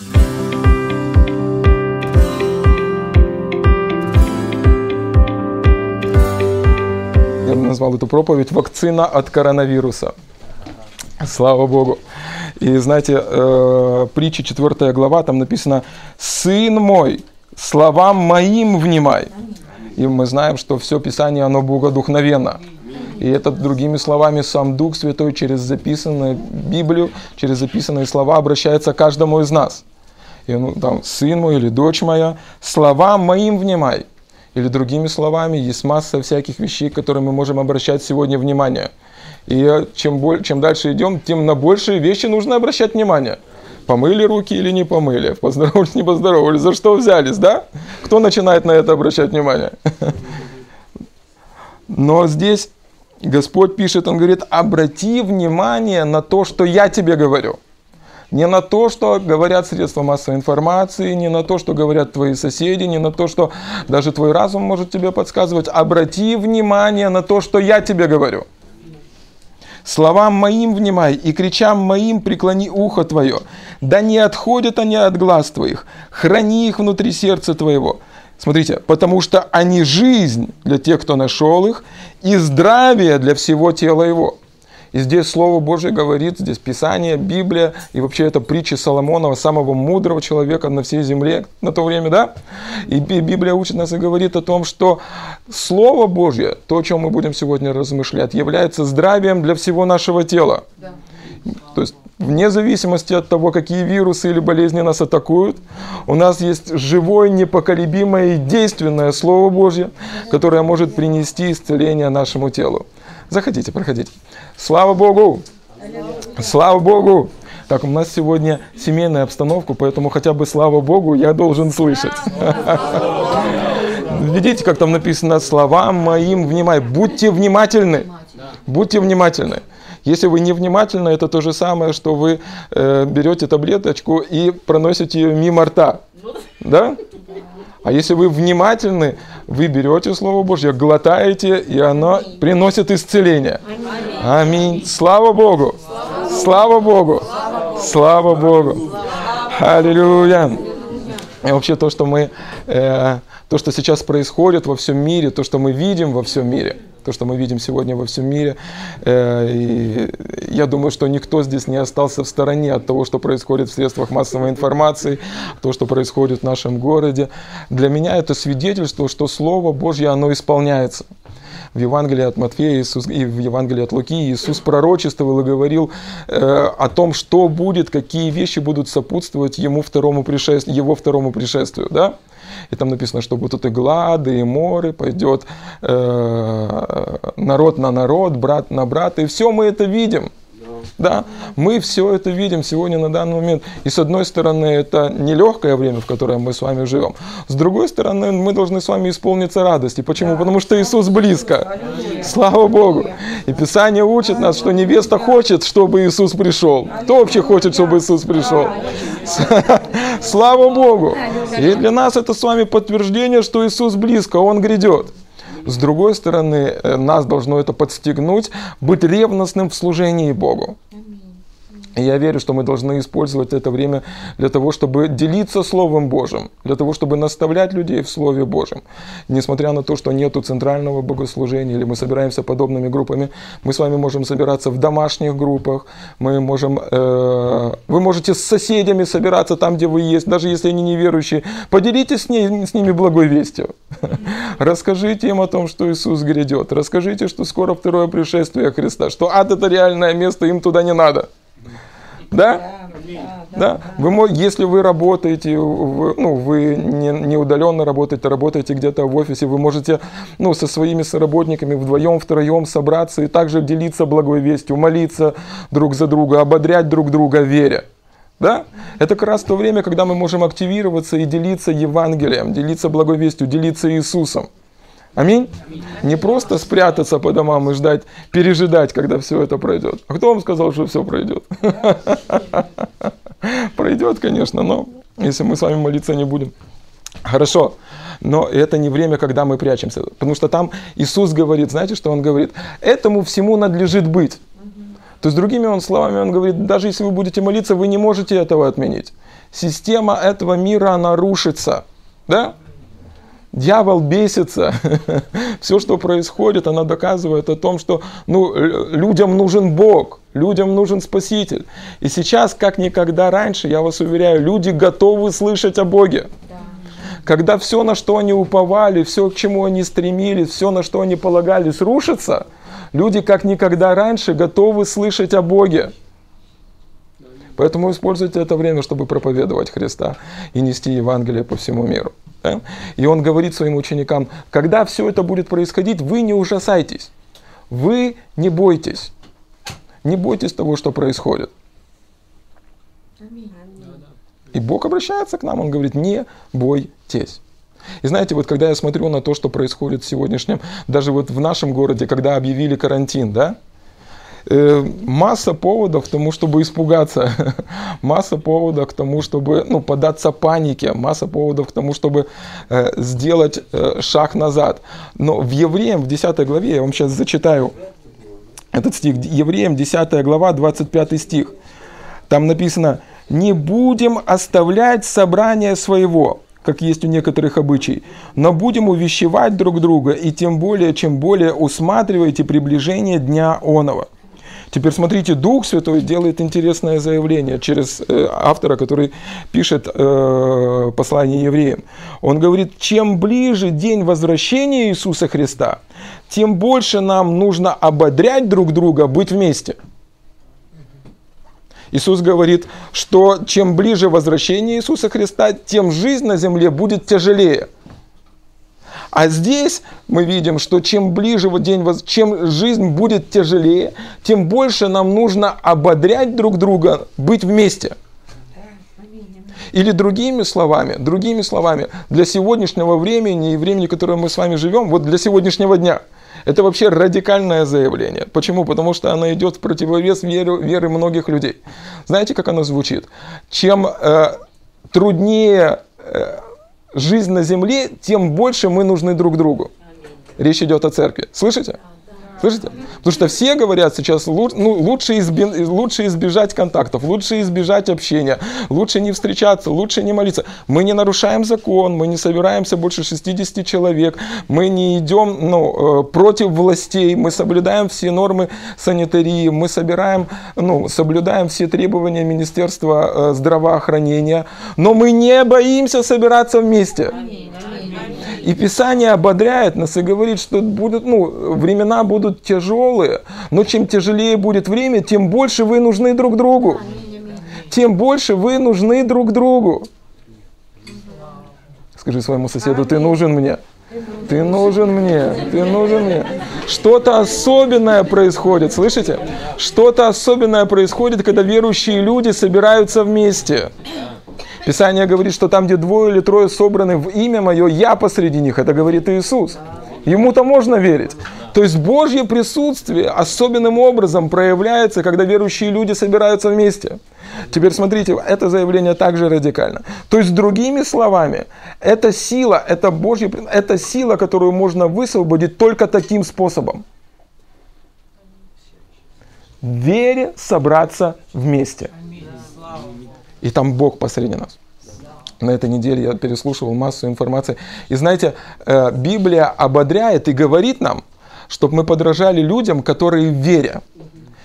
Я назвал эту проповедь «Вакцина от коронавируса». Слава Богу. И знаете, э, притча 4 глава, там написано «Сын мой, словам моим внимай». И мы знаем, что все Писание, оно богодухновенно. И это, другими словами, сам Дух Святой через записанную Библию, через записанные слова обращается к каждому из нас. И он там, сын мой или дочь моя, словам моим внимай. Или другими словами, есть масса всяких вещей, к которым мы можем обращать сегодня внимание. И чем, боль, чем дальше идем, тем на большие вещи нужно обращать внимание. Помыли руки или не помыли, поздоровались, не поздоровались, за что взялись, да? Кто начинает на это обращать внимание? Но здесь Господь пишет, Он говорит, обрати внимание на то, что я тебе говорю. Не на то, что говорят средства массовой информации, не на то, что говорят твои соседи, не на то, что даже твой разум может тебе подсказывать. Обрати внимание на то, что я тебе говорю. Словам моим внимай и кричам моим преклони ухо твое. Да не отходят они от глаз твоих. Храни их внутри сердца твоего. Смотрите, потому что они жизнь для тех, кто нашел их, и здравие для всего тела его. И здесь Слово Божье говорит, здесь Писание, Библия, и вообще это притча Соломонова, самого мудрого человека на всей земле на то время, да? И Библия учит нас и говорит о том, что Слово Божье, то, о чем мы будем сегодня размышлять, является здравием для всего нашего тела. Да. То есть вне зависимости от того, какие вирусы или болезни нас атакуют, у нас есть живое, непоколебимое и действенное Слово Божье, которое может принести исцеление нашему телу. Заходите, проходите. Слава Богу! Слава Богу! Так, у нас сегодня семейная обстановка, поэтому хотя бы слава Богу я должен слышать. Видите, как там написано, словам моим внимай. Будьте внимательны. Будьте внимательны. Если вы невнимательны, это то же самое, что вы э, берете таблеточку и проносите ее мимо рта. Да? А если вы внимательны, вы берете Слово Божье, глотаете, и оно приносит исцеление. Аминь. Слава Богу. Слава Богу. Слава Богу. Аллилуйя. И вообще то, что мы, э, то, что сейчас происходит во всем мире, то, что мы видим во всем мире – то, что мы видим сегодня во всем мире. Э, и я думаю, что никто здесь не остался в стороне от того, что происходит в средствах массовой информации, то, что происходит в нашем городе. Для меня это свидетельство, что Слово Божье, оно исполняется. В Евангелии от Матфея Иисус, и в Евангелии от Луки Иисус пророчествовал и говорил э, о том, что будет, какие вещи будут сопутствовать ему второму пришествию, его второму пришествию. Да? И там написано, что будут и глады, и моры, пойдет э, народ на народ, брат на брата, и все мы это видим. Да, мы все это видим сегодня на данный момент. И с одной стороны, это нелегкое время, в котором мы с вами живем. С другой стороны, мы должны с вами исполниться радости. Почему? Потому что Иисус близко. Слава Богу. И Писание учит нас, что невеста хочет, чтобы Иисус пришел. Кто вообще хочет, чтобы Иисус пришел? Слава Богу. И для нас это с вами подтверждение, что Иисус близко, Он грядет. С другой стороны, э, нас должно это подстегнуть быть ревностным в служении Богу. Я верю, что мы должны использовать это время для того, чтобы делиться Словом Божьим, для того, чтобы наставлять людей в Слове Божьем. Несмотря на то, что нету центрального богослужения, или мы собираемся подобными группами, мы с вами можем собираться в домашних группах, мы можем, э, вы можете с соседями собираться там, где вы есть, даже если они неверующие. Поделитесь с, ней, с ними благой вестью. Расскажите им о том, что Иисус грядет. Расскажите, что скоро второе пришествие Христа, что ад это реальное место, им туда не надо. Да? Да. Вы, если вы работаете, вы, ну, вы не, не удаленно работаете, работаете где-то в офисе, вы можете ну, со своими соработниками вдвоем, втроем собраться и также делиться благой вестью, молиться друг за друга, ободрять друг друга веря. Да? Это как раз то время, когда мы можем активироваться и делиться Евангелием, делиться благой вестью, делиться Иисусом. Аминь? Не просто спрятаться по домам и ждать, пережидать, когда все это пройдет. А кто вам сказал, что все пройдет? Пройдет, конечно, но если мы с вами молиться не будем. Хорошо, но это не время, когда мы прячемся. Потому что там Иисус говорит, знаете, что Он говорит? Этому всему надлежит быть. То есть, другими он словами, он говорит, даже если вы будете молиться, вы не можете этого отменить. система этого мира, она рушится. Да? Дьявол бесится. Все, что происходит, она доказывает о том, что ну, людям нужен Бог, людям нужен Спаситель. И сейчас, как никогда раньше, я вас уверяю, люди готовы слышать о Боге. Когда все, на что они уповали, все, к чему они стремились, все, на что они полагались, рушится, люди, как никогда раньше, готовы слышать о Боге. Поэтому используйте это время, чтобы проповедовать Христа и нести Евангелие по всему миру. Да? И он говорит своим ученикам, когда все это будет происходить, вы не ужасайтесь, вы не бойтесь, не бойтесь того, что происходит. И Бог обращается к нам, Он говорит, не бойтесь. И знаете, вот когда я смотрю на то, что происходит в сегодняшнем, даже вот в нашем городе, когда объявили карантин, да, масса поводов к тому, чтобы испугаться, масса поводов к тому, чтобы ну, податься панике, масса поводов к тому, чтобы э, сделать э, шаг назад. Но в Евреям, в 10 главе, я вам сейчас зачитаю этот стих, Евреям, 10 глава, 25 стих. Там написано, не будем оставлять собрание своего, как есть у некоторых обычай, но будем увещевать друг друга, и тем более, чем более усматриваете приближение дня оного. Теперь смотрите, Дух Святой делает интересное заявление через э, автора, который пишет э, послание евреям. Он говорит, чем ближе день возвращения Иисуса Христа, тем больше нам нужно ободрять друг друга быть вместе. Иисус говорит, что чем ближе возвращение Иисуса Христа, тем жизнь на земле будет тяжелее. А здесь мы видим, что чем ближе вот день, чем жизнь будет тяжелее, тем больше нам нужно ободрять друг друга, быть вместе. Или другими словами, другими словами, для сегодняшнего времени и времени, в котором мы с вами живем, вот для сегодняшнего дня, это вообще радикальное заявление. Почему? Потому что оно идет в противовес веры, веры многих людей. Знаете, как оно звучит? Чем э, труднее э, жизнь на земле, тем больше мы нужны друг другу. Речь идет о церкви. Слышите? Слышите? Потому что все говорят сейчас, ну, лучше, изби, лучше избежать контактов, лучше избежать общения, лучше не встречаться, лучше не молиться. Мы не нарушаем закон, мы не собираемся больше 60 человек, мы не идем ну, э, против властей, мы соблюдаем все нормы санитарии, мы собираем, ну, соблюдаем все требования Министерства э, здравоохранения, но мы не боимся собираться вместе. Аминь. И Писание ободряет нас и говорит, что будут, ну, времена будут тяжелые, но чем тяжелее будет время, тем больше вы нужны друг другу. Тем больше вы нужны друг другу. Скажи своему соседу, ты нужен мне. Ты нужен мне, ты нужен мне. Что-то особенное происходит, слышите? Что-то особенное происходит, когда верующие люди собираются вместе. Писание говорит, что там, где двое или трое собраны в имя Мое, я посреди них. Это говорит Иисус. Ему-то можно верить. То есть Божье присутствие особенным образом проявляется, когда верующие люди собираются вместе. Теперь смотрите, это заявление также радикально. То есть, другими словами, эта сила, это Божье, это сила, которую можно высвободить только таким способом. Вере собраться вместе. И там Бог посреди нас. На этой неделе я переслушивал массу информации. И знаете, э, Библия ободряет и говорит нам, чтобы мы подражали людям, которые в вере.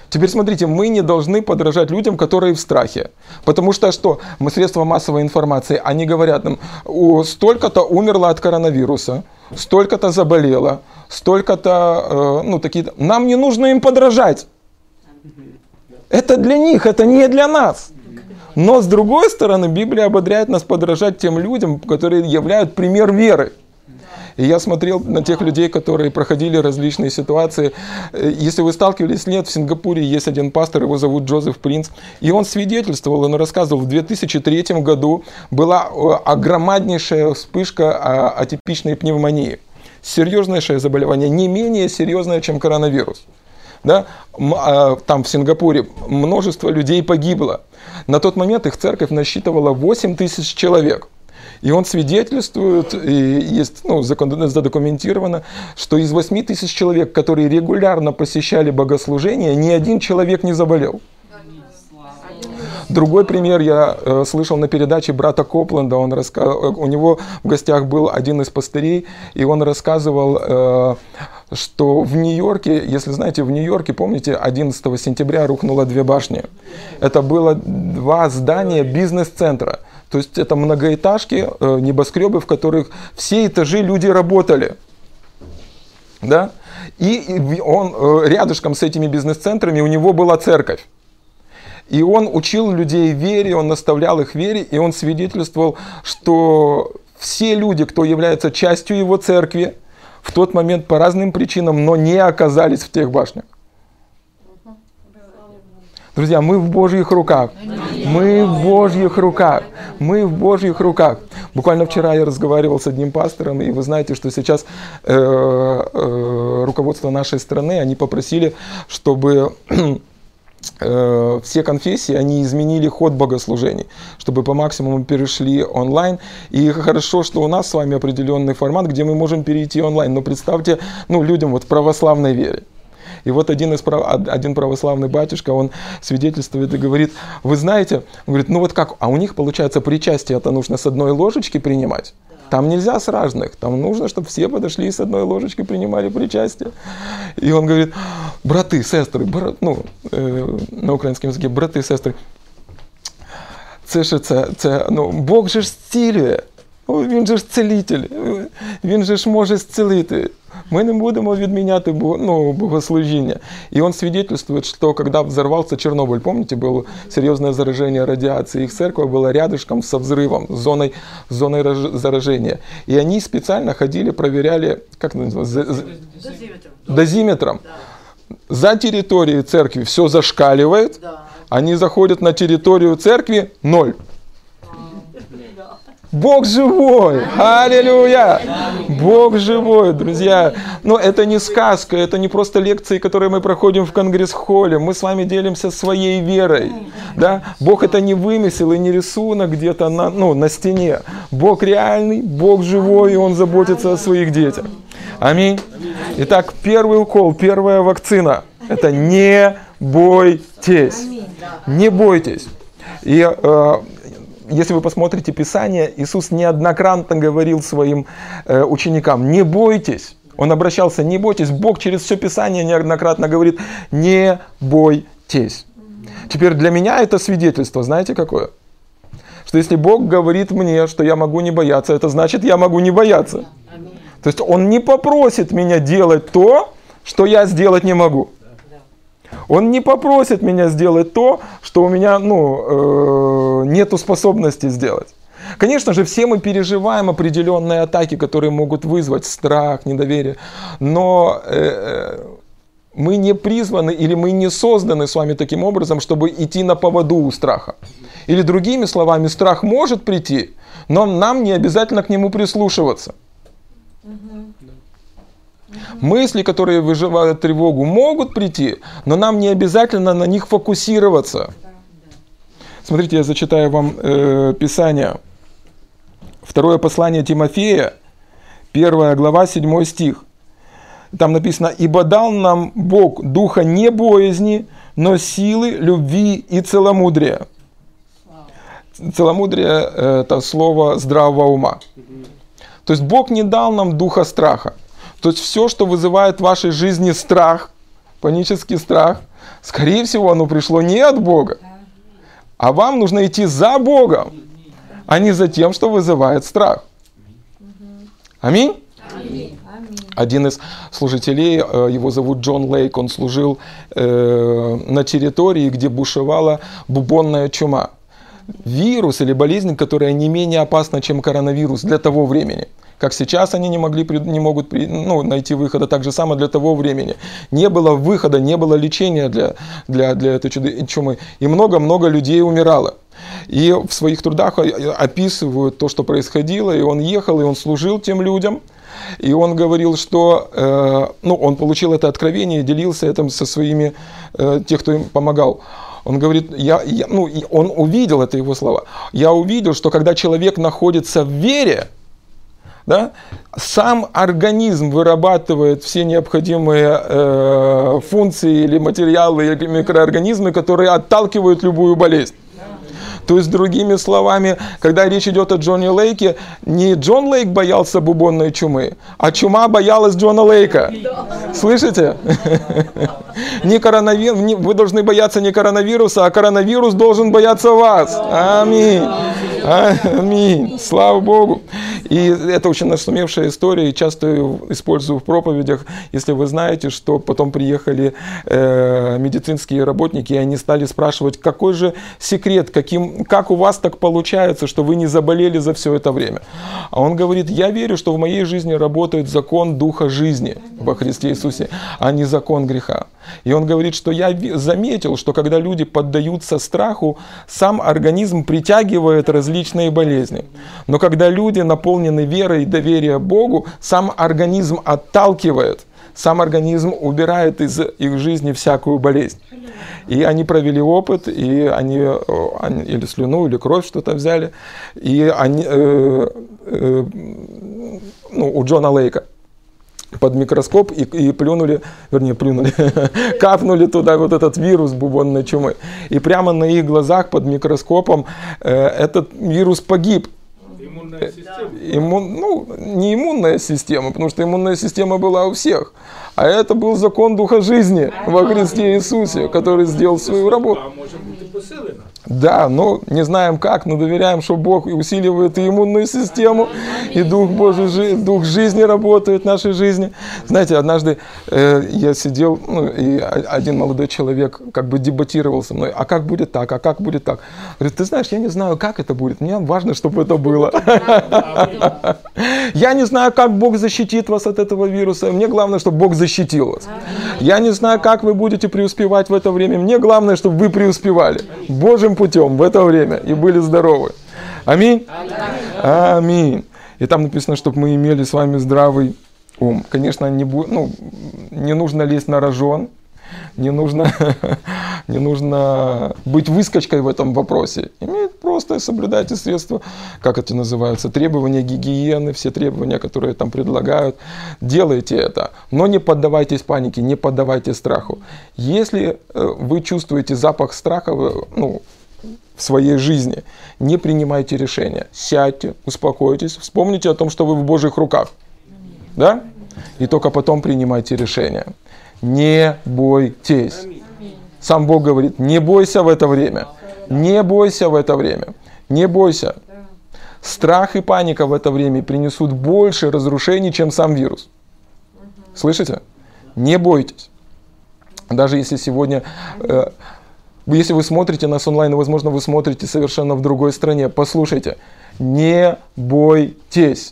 Теперь смотрите, мы не должны подражать людям, которые в страхе. Потому что что? Мы средства массовой информации, они говорят нам, столько-то умерло от коронавируса, столько-то заболело, столько-то, э, ну, такие Нам не нужно им подражать. Это для них, это не для нас. Но с другой стороны, Библия ободряет нас подражать тем людям, которые являют пример веры. И я смотрел на тех людей, которые проходили различные ситуации. Если вы сталкивались, нет, в Сингапуре есть один пастор, его зовут Джозеф Принц. И он свидетельствовал, он рассказывал, в 2003 году была э, огромнейшая вспышка а, атипичной пневмонии. Серьезнейшее заболевание, не менее серьезное, чем коронавирус. Да? А, там в Сингапуре множество людей погибло. На тот момент их церковь насчитывала 8 тысяч человек. И он свидетельствует, и есть ну, задокументировано, что из 8 тысяч человек, которые регулярно посещали богослужения, ни один человек не заболел. Другой пример я э, слышал на передаче брата Копленда. Он раска... У него в гостях был один из пастырей, и он рассказывал, э, что в Нью-Йорке, если знаете, в Нью-Йорке, помните, 11 сентября рухнуло две башни. Это было два здания бизнес-центра. То есть это многоэтажки, э, небоскребы, в которых все этажи люди работали. Да? И он рядышком с этими бизнес-центрами у него была церковь. И он учил людей вере, он наставлял их вере, и он свидетельствовал, что все люди, кто является частью его церкви, в тот момент по разным причинам, но не оказались в тех башнях. Друзья, мы в Божьих руках. Мы в Божьих руках. Мы в Божьих руках. Буквально вчера я разговаривал с одним пастором, и вы знаете, что сейчас э, э, руководство нашей страны, они попросили, чтобы все конфессии, они изменили ход богослужений, чтобы по максимуму перешли онлайн. И хорошо, что у нас с вами определенный формат, где мы можем перейти онлайн. Но представьте, ну, людям вот в православной вере. И вот один, из, один православный батюшка, он свидетельствует и говорит, вы знаете, он говорит, ну вот как, а у них получается причастие это нужно с одной ложечки принимать. Там нельзя с разных, там нужно, чтобы все подошли и с одной ложечки принимали причастие. И он говорит, браты, сестры, брат, ну, э, на українському языке, браты, сестры, це ж це, це, ну, Бог же ж зцілює, він же ж целитель, він же ж може зцілити. Мы не будем відміняти ну, богослужение. И он свидетельствует, что когда взорвался Чернобыль, помните, было серьезное заражение радиации, их церковь была рядышком со взрывом, зоной, зоной заражения. И они специально ходили, проверяли, как называется, дозиметром. дозиметром. Да. За территорией церкви все зашкаливает, да. они заходят на территорию церкви ноль. Бог живой! Аллилуйя! Бог живой, друзья! Но это не сказка, это не просто лекции, которые мы проходим в конгресс-холле. Мы с вами делимся своей верой. Да? Бог это не вымысел и не рисунок где-то на, ну, на стене. Бог реальный, Бог живой, и Он заботится о своих детях. Аминь. Итак, первый укол, первая вакцина – это не бойтесь. Не бойтесь. И э, если вы посмотрите Писание, Иисус неоднократно говорил своим э, ученикам, не бойтесь. Он обращался, не бойтесь. Бог через все Писание неоднократно говорит, не бойтесь. Теперь для меня это свидетельство, знаете какое? Что если Бог говорит мне, что я могу не бояться, это значит, я могу не бояться. То есть Он не попросит меня делать то, что я сделать не могу. Он не попросит меня сделать то, что у меня ну, э, нету способности сделать. Конечно же, все мы переживаем определенные атаки, которые могут вызвать страх, недоверие, но э, э, мы не призваны или мы не созданы с вами таким образом, чтобы идти на поводу у страха. Или другими словами, страх может прийти, но нам не обязательно к нему прислушиваться. Мысли, которые выживают тревогу, могут прийти, но нам не обязательно на них фокусироваться. Смотрите, я зачитаю вам э, Писание. Второе послание Тимофея, первая глава, седьмой стих. Там написано, «Ибо дал нам Бог духа не боязни, но силы, любви и целомудрия». Целомудрие – это слово здравого ума. То есть Бог не дал нам духа страха. То есть все, что вызывает в вашей жизни страх, панический страх, скорее всего, оно пришло не от Бога. А вам нужно идти за Богом, а не за тем, что вызывает страх. Аминь? Один из служителей, э, его зовут Джон Лейк, он служил э, на территории, где бушевала бубонная чума. Вирус или болезнь, которая не менее опасна, чем коронавирус для того времени – как сейчас они не, могли, не могут ну, найти выхода, так же самое для того времени. Не было выхода, не было лечения для, для, для этой чумы. И много-много людей умирало. И в своих трудах описывают то, что происходило, и он ехал, и он служил тем людям. И он говорил, что э, ну, он получил это откровение и делился этим со своими, э, тех, кто им помогал. Он говорит, я, я, ну, он увидел, это его слова, я увидел, что когда человек находится в вере, да, сам организм вырабатывает все необходимые э, функции или материалы или микроорганизмы, которые отталкивают любую болезнь. То есть, другими словами, когда речь идет о Джонни Лейке, не Джон Лейк боялся бубонной чумы, а чума боялась Джона Лейка. Слышите? Не коронавир... Вы должны бояться не коронавируса, а коронавирус должен бояться вас. Аминь. Аминь. Слава Богу. И это очень нашумевшая история, и часто использую в проповедях. Если вы знаете, что потом приехали э, медицинские работники, и они стали спрашивать, какой же секрет, каким, как у вас так получается, что вы не заболели за все это время. А он говорит, я верю, что в моей жизни работает закон Духа жизни во Христе Иисусе, а не закон греха. И он говорит, что я заметил, что когда люди поддаются страху, сам организм притягивает различные болезни. Но когда люди наполнены верой и доверием Богу, сам организм отталкивает, сам организм убирает из их жизни всякую болезнь. И они провели опыт, и они, они или слюну, или кровь что-то взяли, и они, э, э, ну, у Джона Лейка, под микроскоп и, и плюнули, вернее, плюнули, капнули туда вот этот вирус бубонной чумы. И прямо на их глазах под микроскопом э, этот вирус погиб. Иммунная система. Иммун, ну, не иммунная система, потому что иммунная система была у всех. А это был закон Духа жизни во Христе Иисусе, который сделал свою работу. А может быть и посылено. Да, но не знаем как, но доверяем, что Бог усиливает и иммунную систему, и Дух Божий, Дух жизни работает в нашей жизни. Знаете, однажды э, я сидел, ну, и один молодой человек как бы дебатировал со мной, а как будет так, а как будет так? Говорит, ты знаешь, я не знаю, как это будет, мне важно, чтобы это было. Я не знаю, как Бог защитит вас от этого вируса, мне главное, чтобы Бог защитил вас. Я не знаю, как вы будете преуспевать в это время, мне главное, чтобы вы преуспевали. Божьим путем в это время и были здоровы. Аминь? Аминь. И там написано, чтобы мы имели с вами здравый ум. Конечно, не, бу- ну, не нужно лезть на рожон, не нужно, не нужно быть выскочкой в этом вопросе. Имеет просто соблюдайте средства, как это называется, требования гигиены, все требования, которые там предлагают. Делайте это, но не поддавайтесь панике, не поддавайтесь страху. Если э, вы чувствуете запах страха, ну, в своей жизни. Не принимайте решения. Сядьте, успокойтесь, вспомните о том, что вы в Божьих руках. Да? И только потом принимайте решения. Не бойтесь. Сам Бог говорит, не бойся в это время. Не бойся в это время. Не бойся. Страх и паника в это время принесут больше разрушений, чем сам вирус. Слышите? Не бойтесь. Даже если сегодня э, если вы смотрите нас онлайн, возможно, вы смотрите совершенно в другой стране. Послушайте, не бойтесь.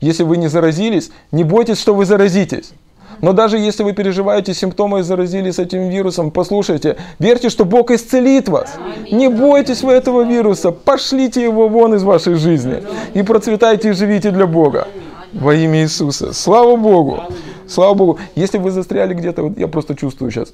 Если вы не заразились, не бойтесь, что вы заразитесь. Но даже если вы переживаете симптомы и заразились этим вирусом, послушайте, верьте, что Бог исцелит вас. Не бойтесь вы этого вируса, пошлите его вон из вашей жизни и процветайте и живите для Бога. Во имя Иисуса. Слава Богу. Слава Богу. Если вы застряли где-то, вот я просто чувствую сейчас,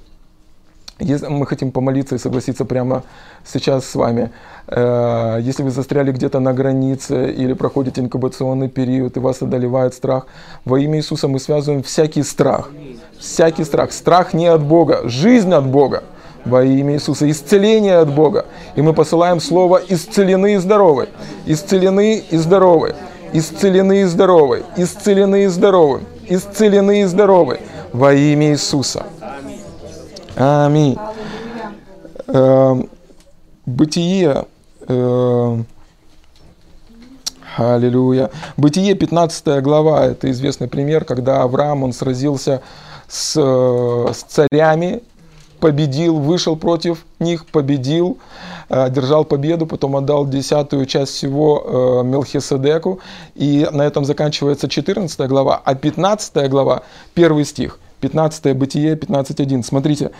если мы хотим помолиться и согласиться прямо сейчас с вами. Э, если вы застряли где-то на границе или проходите инкубационный период и вас одолевает страх, во имя Иисуса мы связываем всякий страх. Всякий страх. Страх не от Бога, жизнь от Бога во имя Иисуса, исцеление от Бога. И мы посылаем слово «исцелены и здоровы», «исцелены и здоровы», «исцелены и здоровы», «исцелены и здоровы», «исцелены и здоровы» во имя Иисуса. Аминь. Эм, бытие, э, Аллилуйя. Бытие 15 глава, это известный пример, когда Авраам, он сразился с, с царями, победил, вышел против них, победил, э, держал победу, потом отдал десятую часть всего э, Мелхиседеку. И на этом заканчивается 14 глава, а 15 глава, первый стих – 15 Бытие 15.1. Смотрите.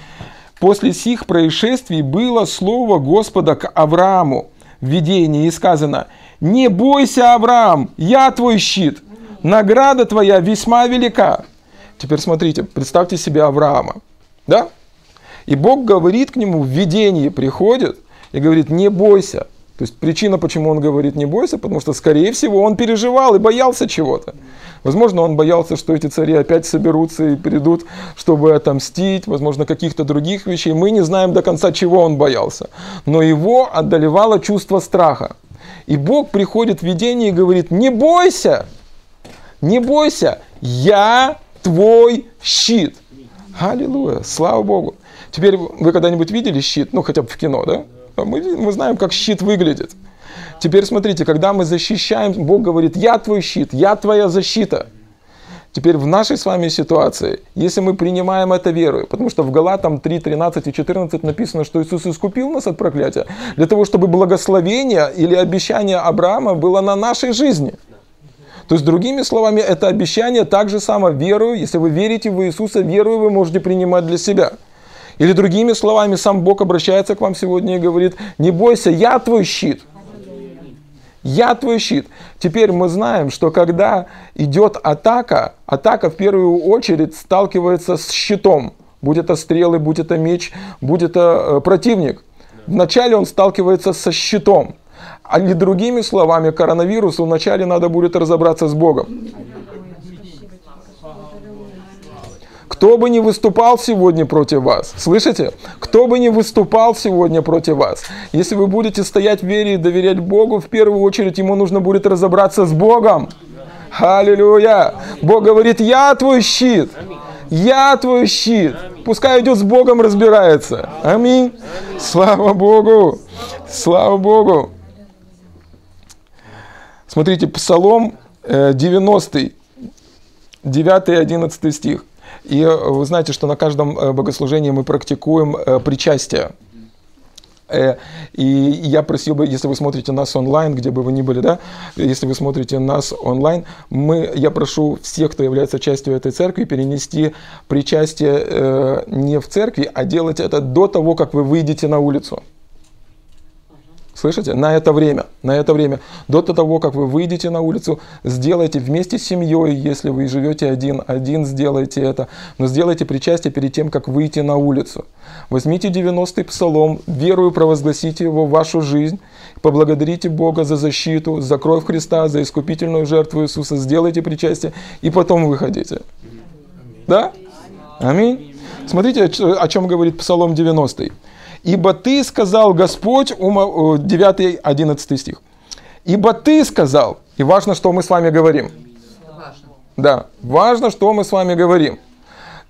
«После сих происшествий было слово Господа к Аврааму в видении и сказано, «Не бойся, Авраам, я твой щит, награда твоя весьма велика». Теперь смотрите, представьте себе Авраама, да? И Бог говорит к нему в видении, приходит и говорит, не бойся. То есть причина, почему он говорит не бойся, потому что, скорее всего, он переживал и боялся чего-то. Возможно, он боялся, что эти цари опять соберутся и придут, чтобы отомстить, возможно, каких-то других вещей. Мы не знаем до конца, чего он боялся. Но его одолевало чувство страха. И Бог приходит в видение и говорит, не бойся, не бойся, я твой щит. Аллилуйя, слава Богу. Теперь вы когда-нибудь видели щит, ну хотя бы в кино, да? Мы, мы знаем, как щит выглядит. Теперь смотрите, когда мы защищаем, Бог говорит, я твой щит, я твоя защита. Теперь в нашей с вами ситуации, если мы принимаем это верой, потому что в Галатам 3, 13 и 14 написано, что Иисус искупил нас от проклятия, для того, чтобы благословение или обещание Авраама было на нашей жизни. То есть, другими словами, это обещание так же само верою, если вы верите в Иисуса, верою вы можете принимать для себя. Или другими словами, сам Бог обращается к вам сегодня и говорит, не бойся, я твой щит. Я твой щит. Теперь мы знаем, что когда идет атака, атака в первую очередь сталкивается с щитом. Будь это стрелы, будь это меч, будь это э, противник. Вначале он сталкивается со щитом. А не другими словами, коронавирусу вначале надо будет разобраться с Богом. Кто бы ни выступал сегодня против вас, слышите? Кто бы ни выступал сегодня против вас, если вы будете стоять в вере и доверять Богу, в первую очередь ему нужно будет разобраться с Богом. Аллилуйя! Бог говорит, я твой щит. Я твой щит. Пускай идет с Богом разбирается. Аминь. Слава Богу. Слава Богу. Смотрите, Псалом 90, 9 и 11 стих. И э, вы знаете, что на каждом э, богослужении мы практикуем э, причастие. И я просил бы, если вы смотрите нас онлайн, где бы вы ни были, да, если вы смотрите нас онлайн, мы, я прошу всех, кто является частью этой церкви, перенести причастие не в церкви, а делать это до того, как вы выйдете на улицу. Слышите? На это время, на это время. До того, как вы выйдете на улицу, сделайте вместе с семьей, если вы живете один, один сделайте это. Но сделайте причастие перед тем, как выйти на улицу. Возьмите 90-й псалом, верую провозгласите его в вашу жизнь, поблагодарите Бога за защиту, за кровь Христа, за искупительную жертву Иисуса, сделайте причастие и потом выходите. Да? Аминь. Смотрите, о чем говорит Псалом 90. Ибо ты сказал, Господь, 9-11 стих. Ибо ты сказал, и важно, что мы с вами говорим. Важно. Да, важно, что мы с вами говорим.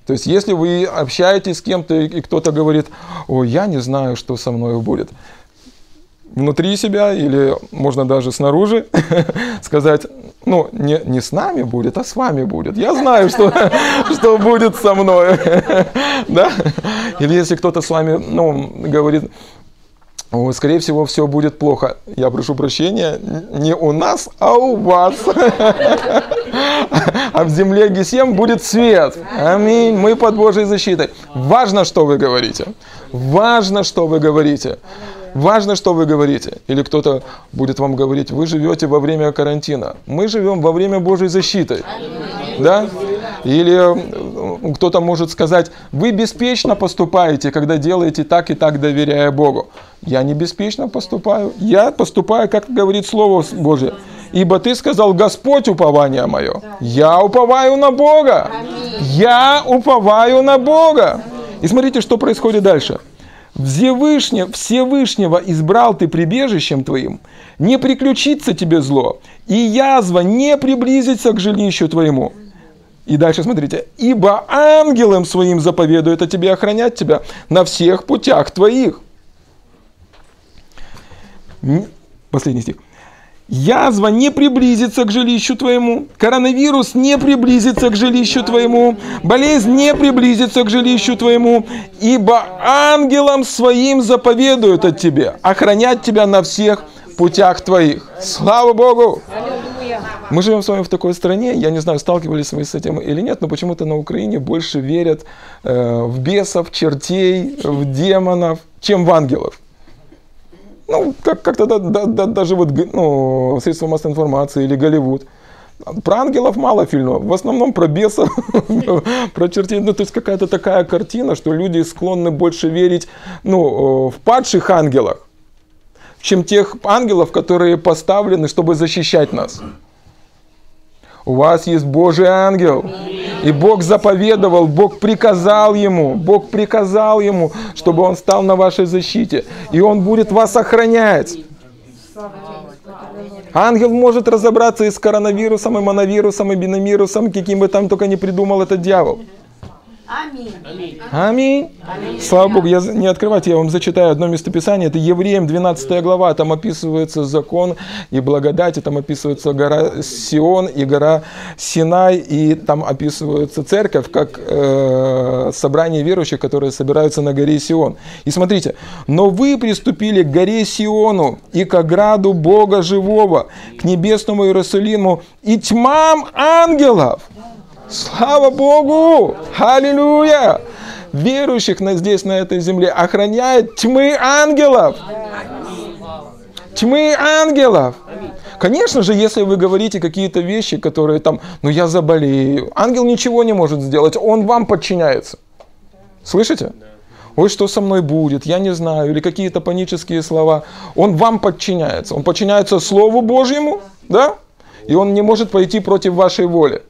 То есть, если вы общаетесь с кем-то, и кто-то говорит, ой, я не знаю, что со мной будет, внутри себя или можно даже снаружи сказать, ну, не, не с нами будет, а с вами будет. Я знаю, что, что будет со мной. да? Или если кто-то с вами ну, говорит, скорее всего, все будет плохо. Я прошу прощения, не у нас, а у вас. а в земле Гесем будет свет. Аминь. Мы под Божьей защитой. Важно, что вы говорите. Важно, что вы говорите. Важно, что вы говорите. Или кто-то будет вам говорить, вы живете во время карантина. Мы живем во время Божьей защиты. Да? Или кто-то может сказать, вы беспечно поступаете, когда делаете так и так, доверяя Богу. Я не беспечно поступаю. Я поступаю, как говорит Слово Божье. Ибо ты сказал, Господь упование мое. Я уповаю на Бога. Я уповаю на Бога. И смотрите, что происходит дальше. Всевышнего, Всевышнего избрал ты прибежищем твоим, не приключится тебе зло, и язва не приблизится к жилищу твоему. И дальше смотрите. «Ибо ангелом своим заповедует о тебе охранять тебя на всех путях твоих». Последний стих. Язва не приблизится к жилищу твоему, коронавирус не приблизится к жилищу твоему, болезнь не приблизится к жилищу твоему, ибо ангелам своим заповедуют от тебя, охранять тебя на всех путях твоих. Слава Богу! Мы живем с вами в такой стране, я не знаю, сталкивались вы с этим или нет, но почему-то на Украине больше верят э, в бесов, чертей, в демонов, чем в ангелов ну, как, как-то да, да, да, даже вот ну, средства массовой информации или Голливуд. Про ангелов мало фильмов, в основном про бесов, про чертей. Ну, то есть какая-то такая картина, что люди склонны больше верить ну, в падших ангелах, чем тех ангелов, которые поставлены, чтобы защищать нас. У вас есть Божий ангел. И Бог заповедовал, Бог приказал ему, Бог приказал ему, чтобы он стал на вашей защите. И он будет вас охранять. Ангел может разобраться и с коронавирусом, и моновирусом, и биномирусом, каким бы там только не придумал этот дьявол. Аминь. Аминь. Слава Богу, я не открывайте, я вам зачитаю одно местописание. Это Евреям 12 глава, там описывается закон и благодать, и там описывается гора Сион и гора Синай, и там описывается церковь как э, собрание верующих, которые собираются на горе Сион. И смотрите, но вы приступили к горе Сиону и к ограду Бога живого, к небесному Иерусалиму и тьмам ангелов Слава Богу! Аллилуйя! Верующих на, здесь, на этой земле, охраняет тьмы ангелов. Тьмы ангелов. Конечно же, если вы говорите какие-то вещи, которые там, ну я заболею, ангел ничего не может сделать, он вам подчиняется. Слышите? Ой, что со мной будет, я не знаю, или какие-то панические слова. Он вам подчиняется. Он подчиняется Слову Божьему, да? И он не может пойти против вашей воли.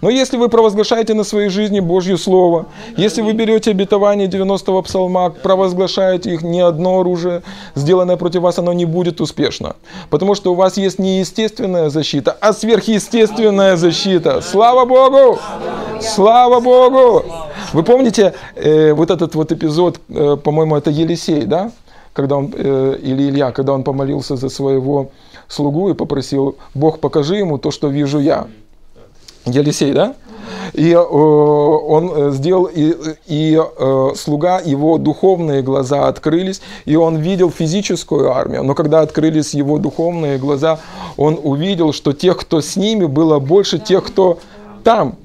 Но если вы провозглашаете на своей жизни Божье Слово, если вы берете обетование 90-го псалма, провозглашаете их, ни одно оружие, сделанное против вас, оно не будет успешно. Потому что у вас есть не естественная защита, а сверхъестественная защита. Слава Богу! Слава Богу! Вы помните э, вот этот вот эпизод, э, по-моему, это Елисей, да? Когда он, э, или Илья, когда он помолился за своего слугу и попросил, Бог, покажи ему то, что вижу я. Елисей, да? И э, он э, сделал, и, и э, слуга, его духовные глаза открылись, и он видел физическую армию. Но когда открылись его духовные глаза, он увидел, что тех, кто с ними, было больше тех, кто там.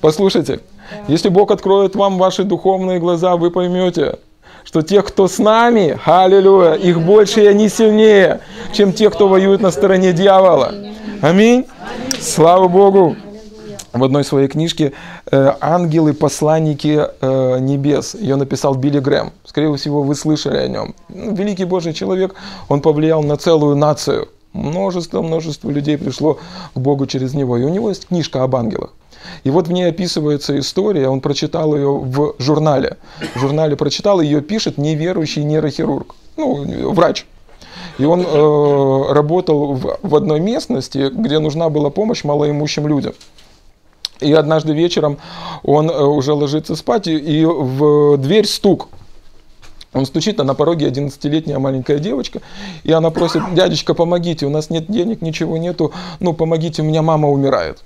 Послушайте, если Бог откроет вам ваши духовные глаза, вы поймете, что тех, кто с нами, аллилуйя, их больше и они сильнее, чем те, кто воюет на стороне дьявола. Аминь. Слава Богу в одной своей книжке э, «Ангелы, посланники э, небес». Ее написал Билли Грэм. Скорее всего, вы слышали о нем. Ну, великий Божий человек, он повлиял на целую нацию. Множество, множество людей пришло к Богу через него. И у него есть книжка об ангелах. И вот в ней описывается история, он прочитал ее в журнале. В журнале прочитал, ее пишет неверующий нейрохирург, ну, врач. И он э, работал в, в одной местности, где нужна была помощь малоимущим людям. И однажды вечером он э, уже ложится спать, и в дверь стук. Он стучит, а на пороге 11-летняя маленькая девочка, и она просит, дядечка, помогите, у нас нет денег, ничего нету, ну помогите, у меня мама умирает.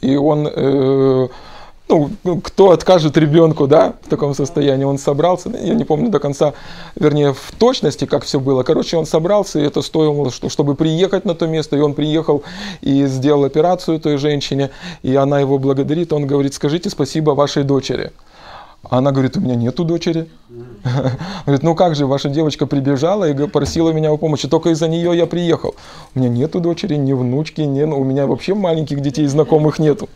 И он э, ну, кто откажет ребенку, да, в таком состоянии, он собрался, я не помню до конца, вернее, в точности, как все было. Короче, он собрался, и это стоило, чтобы приехать на то место, и он приехал и сделал операцию той женщине, и она его благодарит, он говорит, скажите спасибо вашей дочери. Она говорит, у меня нету дочери. Говорит, ну как же, ваша девочка прибежала и просила меня о помощи, только из-за нее я приехал. У меня нету дочери, ни внучки, ни, у меня вообще маленьких детей знакомых нету.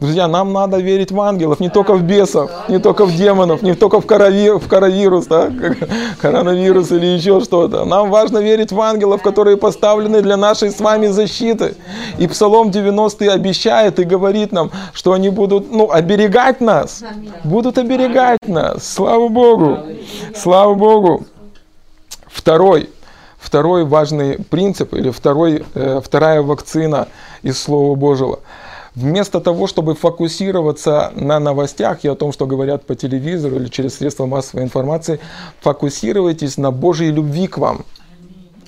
Друзья, нам надо верить в ангелов, не только в бесов, не только в демонов, не только в, корови, в коровирус, да, коронавирус или еще что-то. Нам важно верить в ангелов, которые поставлены для нашей с вами защиты. И Псалом 90 обещает и говорит нам, что они будут ну, оберегать нас. Будут оберегать нас. Слава Богу. Слава Богу. Второй, второй важный принцип или второй, э, вторая вакцина из Слова Божьего – Вместо того, чтобы фокусироваться на новостях и о том, что говорят по телевизору или через средства массовой информации, фокусируйтесь на Божьей любви к вам.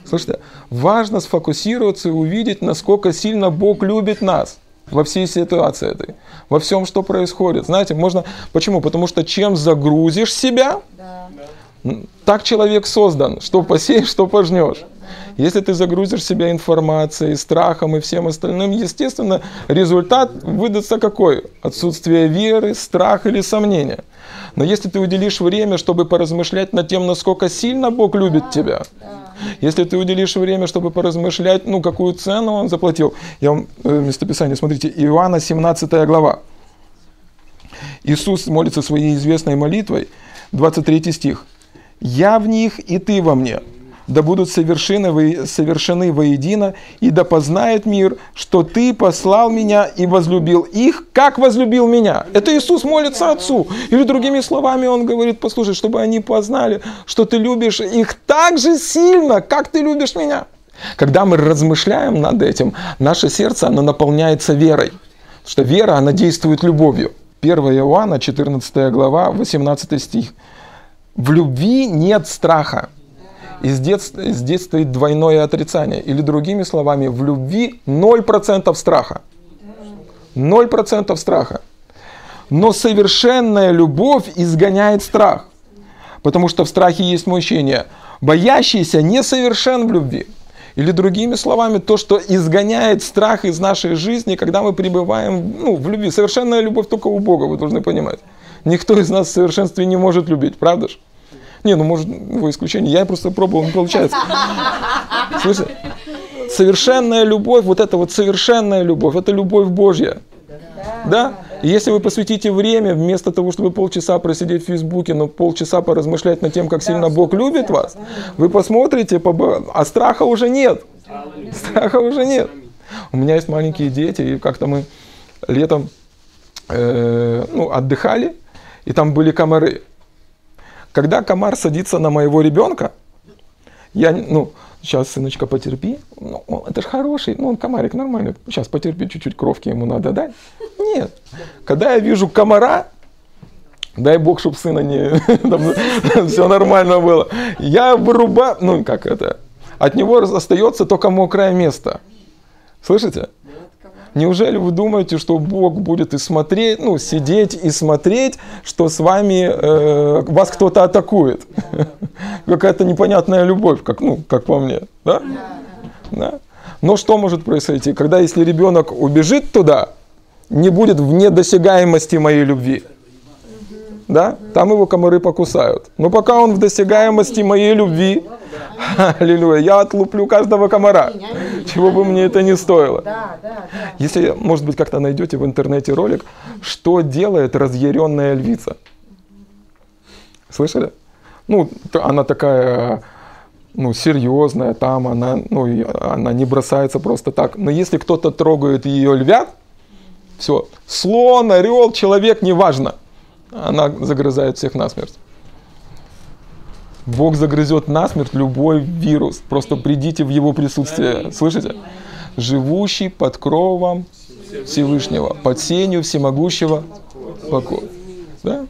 Слышите, важно сфокусироваться и увидеть, насколько сильно Бог любит нас во всей ситуации этой, во всем, что происходит. Знаете, можно... Почему? Потому что чем загрузишь себя, да. Так человек создан, что посеешь, что пожнешь. Если ты загрузишь себя информацией, страхом и всем остальным, естественно, результат выдастся какой? Отсутствие веры, страх или сомнения. Но если ты уделишь время, чтобы поразмышлять над тем, насколько сильно Бог любит тебя, если ты уделишь время, чтобы поразмышлять, ну, какую цену Он заплатил. Я вам э, местописание, смотрите, Иоанна 17 глава. Иисус молится своей известной молитвой, 23 стих. «Я в них, и ты во мне, да будут совершены, совершены воедино, и да познает мир, что Ты послал меня и возлюбил их, как возлюбил меня. Это Иисус молится Отцу. Или другими словами Он говорит, послушай, чтобы они познали, что Ты любишь их так же сильно, как Ты любишь меня. Когда мы размышляем над этим, наше сердце, оно наполняется верой. Что вера, она действует любовью. 1 Иоанна, 14 глава, 18 стих. В любви нет страха. И здесь, здесь стоит двойное отрицание. Или другими словами, в любви 0% страха. 0% страха. Но совершенная любовь изгоняет страх. Потому что в страхе есть мучение. Боящийся несовершен в любви. Или другими словами, то, что изгоняет страх из нашей жизни, когда мы пребываем ну, в любви. Совершенная любовь только у Бога, вы должны понимать. Никто из нас в совершенстве не может любить, правда же? Не, ну может, его исключение. Я просто пробовал, не получается. Слышите? Совершенная любовь, вот это вот совершенная любовь, это любовь Божья. Да? И если вы посвятите время, вместо того, чтобы полчаса просидеть в Фейсбуке, но полчаса поразмышлять над тем, как сильно Бог любит вас, вы посмотрите, а страха уже нет. Страха уже нет. У меня есть маленькие дети, и как-то мы летом э, ну, отдыхали, и там были комары. Когда комар садится на моего ребенка, я, ну, сейчас, сыночка, потерпи. Ну, это же хороший, ну, он комарик нормальный. Сейчас потерпи, чуть-чуть кровки ему надо дать. Нет. Когда я вижу комара, дай бог, чтобы сына не... Все нормально было. Я вырубаю, ну, как это, от него остается только мокрое место. Слышите? Неужели вы думаете, что Бог будет и смотреть, ну, сидеть и смотреть, что с вами э, вас кто-то атакует? Какая-то непонятная любовь, как, ну, как по мне, да? да? Но что может произойти, когда если ребенок убежит туда, не будет в недосягаемости моей любви? Да? Там его комары покусают. Но пока он в досягаемости моей любви, Аллилуйя. Я отлуплю каждого комара, чего бы мне это ни стоило. Если, может быть, как-то найдете в интернете ролик, что делает разъяренная львица. Слышали? Ну, она такая ну, серьезная, там она, ну, она не бросается просто так. Но если кто-то трогает ее львят, все, слон, орел, человек, неважно, она загрызает всех насмерть. Бог загрызет насмерть любой вирус. Просто придите в Его присутствие. Слышите? Живущий под кровом Всевышнего, под сенью всемогущего покоя. Да?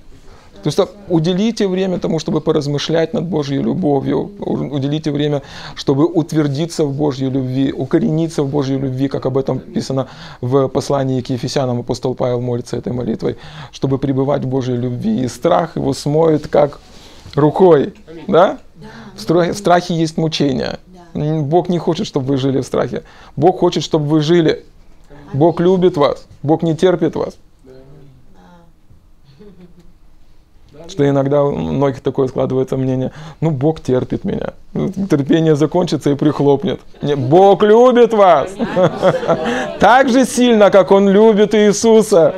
То есть уделите время тому, чтобы поразмышлять над Божьей любовью, уделите время, чтобы утвердиться в Божьей любви, укорениться в Божьей любви, как об этом написано в послании к Ефесянам, апостол Павел молится этой молитвой, чтобы пребывать в Божьей любви. И страх его смоет, как рукой. Да? В страхе есть мучение. Бог не хочет, чтобы вы жили в страхе. Бог хочет, чтобы вы жили. Бог любит вас. Бог не терпит вас. Что иногда у многих такое складывается мнение, ну Бог терпит меня. Терпение закончится и прихлопнет. Нет, Бог любит вас. Так же сильно, как Он любит Иисуса.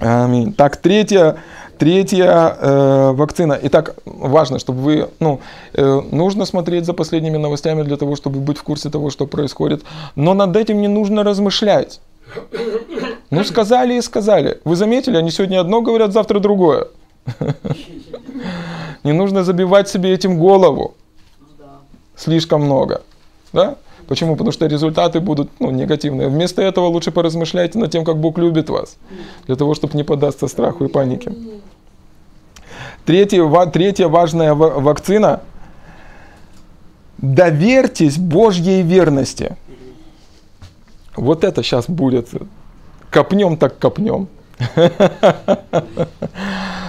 Аминь. Так, третье, Третья э, вакцина. Итак, важно, чтобы вы, ну, э, нужно смотреть за последними новостями для того, чтобы быть в курсе того, что происходит. Но над этим не нужно размышлять. Ну, сказали и сказали. Вы заметили, они сегодня одно говорят, завтра другое. Не нужно забивать себе этим голову. Слишком много. Да? Почему? Потому что результаты будут ну, негативные. Вместо этого лучше поразмышляйте над тем, как Бог любит вас, для того, чтобы не поддаться страху и панике. Третья, третья важная вакцина. Доверьтесь Божьей верности. Вот это сейчас будет. Копнем так копнем.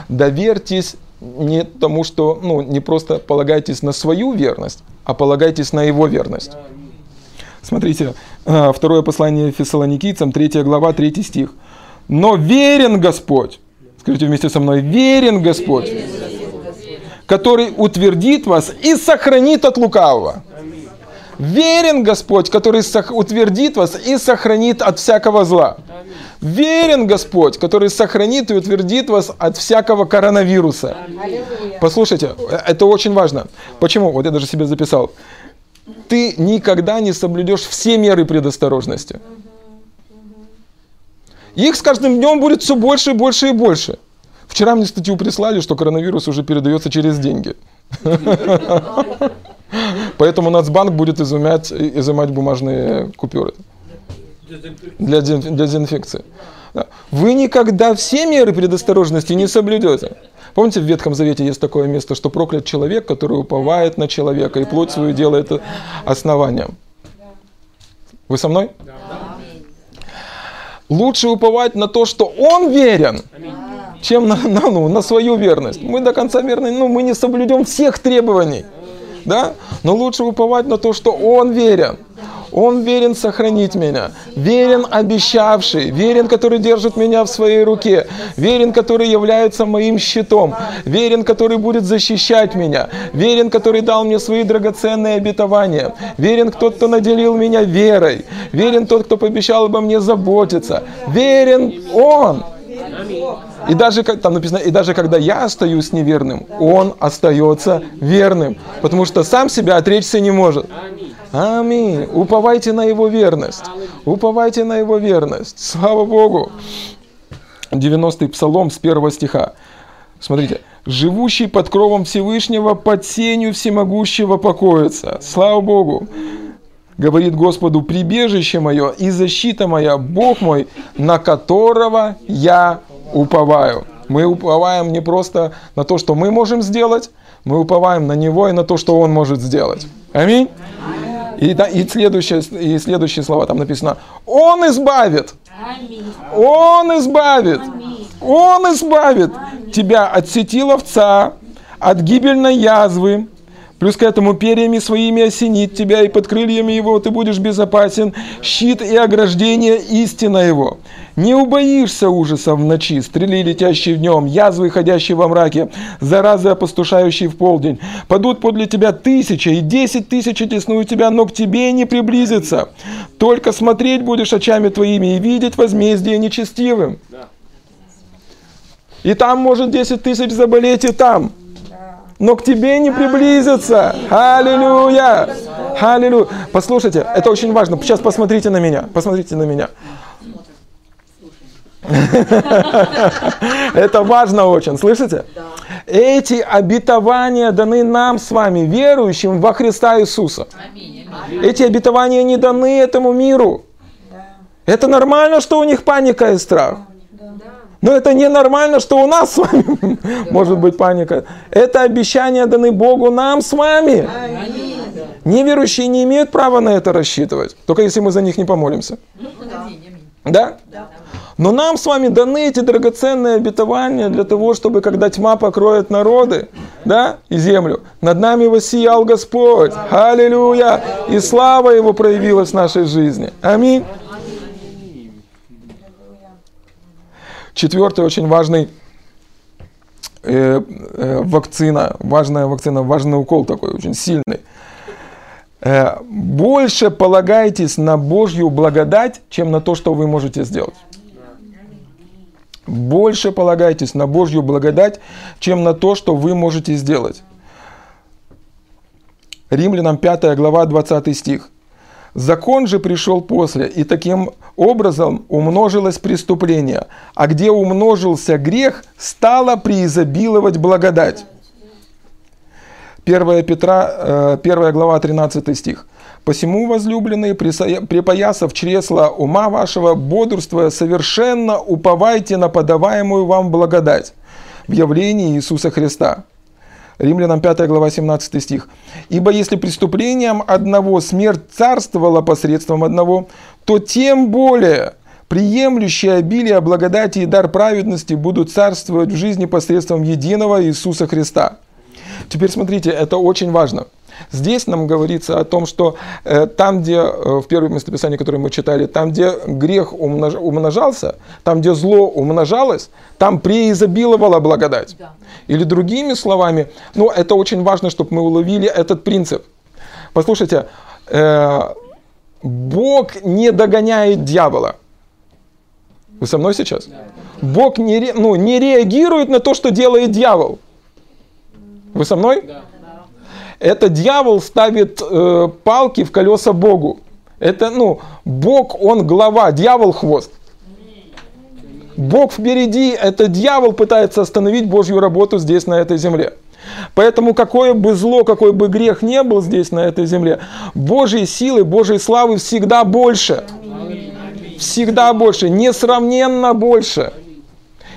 Доверьтесь не тому, что, ну, не просто полагайтесь на свою верность, а полагайтесь на его верность. Смотрите, э, второе послание Фессалоникийцам, 3 глава, 3 стих. «Но верен Господь, Скажите вместе со мной, верен Господь, который утвердит вас и сохранит от лукавого. Верен Господь, который утвердит вас и сохранит от всякого зла. Верен Господь, который сохранит и утвердит вас от всякого коронавируса. Послушайте, это очень важно. Почему? Вот я даже себе записал. Ты никогда не соблюдешь все меры предосторожности. Их с каждым днем будет все больше и больше и больше. Вчера мне статью прислали, что коронавирус уже передается через деньги. Поэтому Нацбанк будет изымать, изымать бумажные купюры для, для дезинфекции. Вы никогда все меры предосторожности не соблюдете. Помните, в Ветхом Завете есть такое место, что проклят человек, который уповает на человека и плоть свою делает основанием. Вы со мной? Лучше уповать на то, что он верен, чем на, на, ну, на свою верность. Мы до конца верны, ну, мы не соблюдем всех требований. Да? Но лучше уповать на то, что он верен. Он верен сохранить меня, верен обещавший, верен, который держит меня в своей руке, верен, который является моим щитом, верен, который будет защищать меня, верен, который дал мне свои драгоценные обетования, верен тот, кто наделил меня верой, верен тот, кто пообещал обо мне заботиться, верен Он. И даже, там написано, и даже когда я остаюсь неверным, он остается верным, потому что сам себя отречься не может. Аминь. Уповайте на Его верность. Уповайте на Его верность. Слава Богу. 90-й псалом с первого стиха. Смотрите. «Живущий под кровом Всевышнего, под сенью всемогущего покоится». Слава Богу. Говорит Господу, прибежище мое и защита моя, Бог мой, на которого я уповаю. Мы уповаем не просто на то, что мы можем сделать, мы уповаем на Него и на то, что Он может сделать. Аминь. И, да, и, следующие, и следующие слова там написано. Он избавит. Он избавит. Он избавит тебя от сети ловца, от гибельной язвы, Плюс к этому перьями своими осенит тебя, и под крыльями его ты будешь безопасен. Щит и ограждение истина его. Не убоишься ужаса в ночи, стрели, летящие в днем, язвы, ходящие во мраке, заразы, опустошающие в полдень. Падут подле тебя тысяча, и десять тысяч теснуют тебя, но к тебе не приблизится. Только смотреть будешь очами твоими и видеть возмездие нечестивым. И там может десять тысяч заболеть, и там но к тебе не приблизятся. Аллилуйя! Аллилуйя! Послушайте, это очень важно. Сейчас посмотрите на меня. Посмотрите на меня. Это важно очень, слышите? Эти обетования даны нам с вами, верующим во Христа Иисуса. Эти обетования не даны этому миру. Это нормально, что у них паника и страх. Но это ненормально, что у нас с вами может быть паника. Это обещания даны Богу нам с вами. Неверующие не имеют права на это рассчитывать, только если мы за них не помолимся. Да? Но нам с вами даны эти драгоценные обетования для того, чтобы когда тьма покроет народы да, и землю, над нами воссиял Господь. Аллилуйя! И слава Его проявилась в нашей жизни. Аминь. Четвертый очень важный э, э, вакцина, важная вакцина, важный укол такой, очень сильный. Э, больше полагайтесь на Божью благодать, чем на то, что вы можете сделать. Больше полагайтесь на Божью благодать, чем на то, что вы можете сделать. Римлянам 5 глава 20 стих. Закон же пришел после, и таким образом умножилось преступление. А где умножился грех, стало преизобиловать благодать. 1 Петра, 1 э, глава, 13 стих. «Посему, возлюбленные, припоясав чресла ума вашего, бодрствуя совершенно уповайте на подаваемую вам благодать в явлении Иисуса Христа». Римлянам 5 глава 17 стих. «Ибо если преступлением одного смерть царствовала посредством одного, то тем более приемлющие обилие благодати и дар праведности будут царствовать в жизни посредством единого Иисуса Христа». Теперь смотрите, это очень важно – Здесь нам говорится о том, что э, там, где э, в первом местописании, которое мы читали, там, где грех умнож, умножался, там, где зло умножалось, там преизобиловала благодать. Да. Или другими словами, ну, это очень важно, чтобы мы уловили этот принцип. Послушайте, э, Бог не догоняет дьявола. Вы со мной сейчас? Бог не, ну, не реагирует на то, что делает дьявол. Вы со мной? Это дьявол ставит э, палки в колеса Богу. Это, ну, Бог, он глава, дьявол хвост. Бог впереди, это дьявол пытается остановить Божью работу здесь, на этой земле. Поэтому какое бы зло, какой бы грех не был здесь, на этой земле, Божьей силы, Божьей славы всегда больше. Всегда больше, несравненно больше.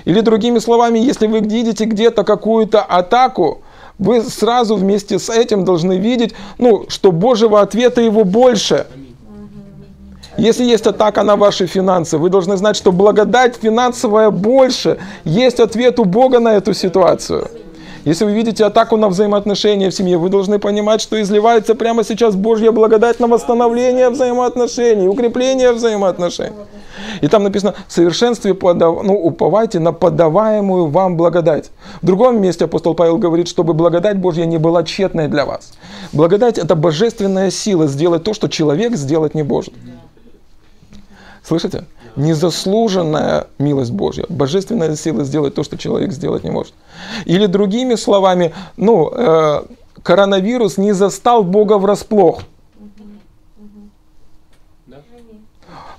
Или другими словами, если вы видите где-то какую-то атаку, вы сразу вместе с этим должны видеть, ну, что Божьего ответа его больше. Если есть атака на ваши финансы, вы должны знать, что благодать финансовая больше. Есть ответ у Бога на эту ситуацию. Если вы видите атаку на взаимоотношения в семье, вы должны понимать, что изливается прямо сейчас Божья благодать на восстановление взаимоотношений, укрепление взаимоотношений. И там написано, в совершенстве подав... ну, уповайте на подаваемую вам благодать. В другом месте апостол Павел говорит, чтобы благодать Божья не была тщетной для вас. Благодать – это божественная сила сделать то, что человек сделать не может. Слышите? Незаслуженная милость Божья, божественная сила сделать то, что человек сделать не может. Или другими словами, ну, э, коронавирус не застал Бога врасплох.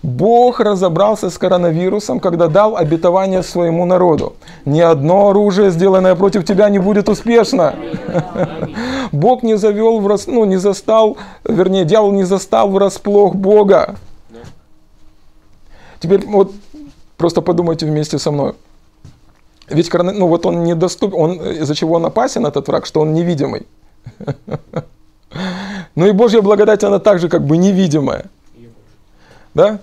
Бог разобрался с коронавирусом, когда дал обетование своему народу. Ни одно оружие, сделанное против тебя, не будет успешно. Бог не завел, в ну, не застал, вернее, дьявол не застал врасплох Бога. Теперь вот просто подумайте вместе со мной. Ведь ну вот он недоступен, он, из-за чего он опасен, этот враг, что он невидимый. Ну и Божья благодать, она также как бы невидимая. Да?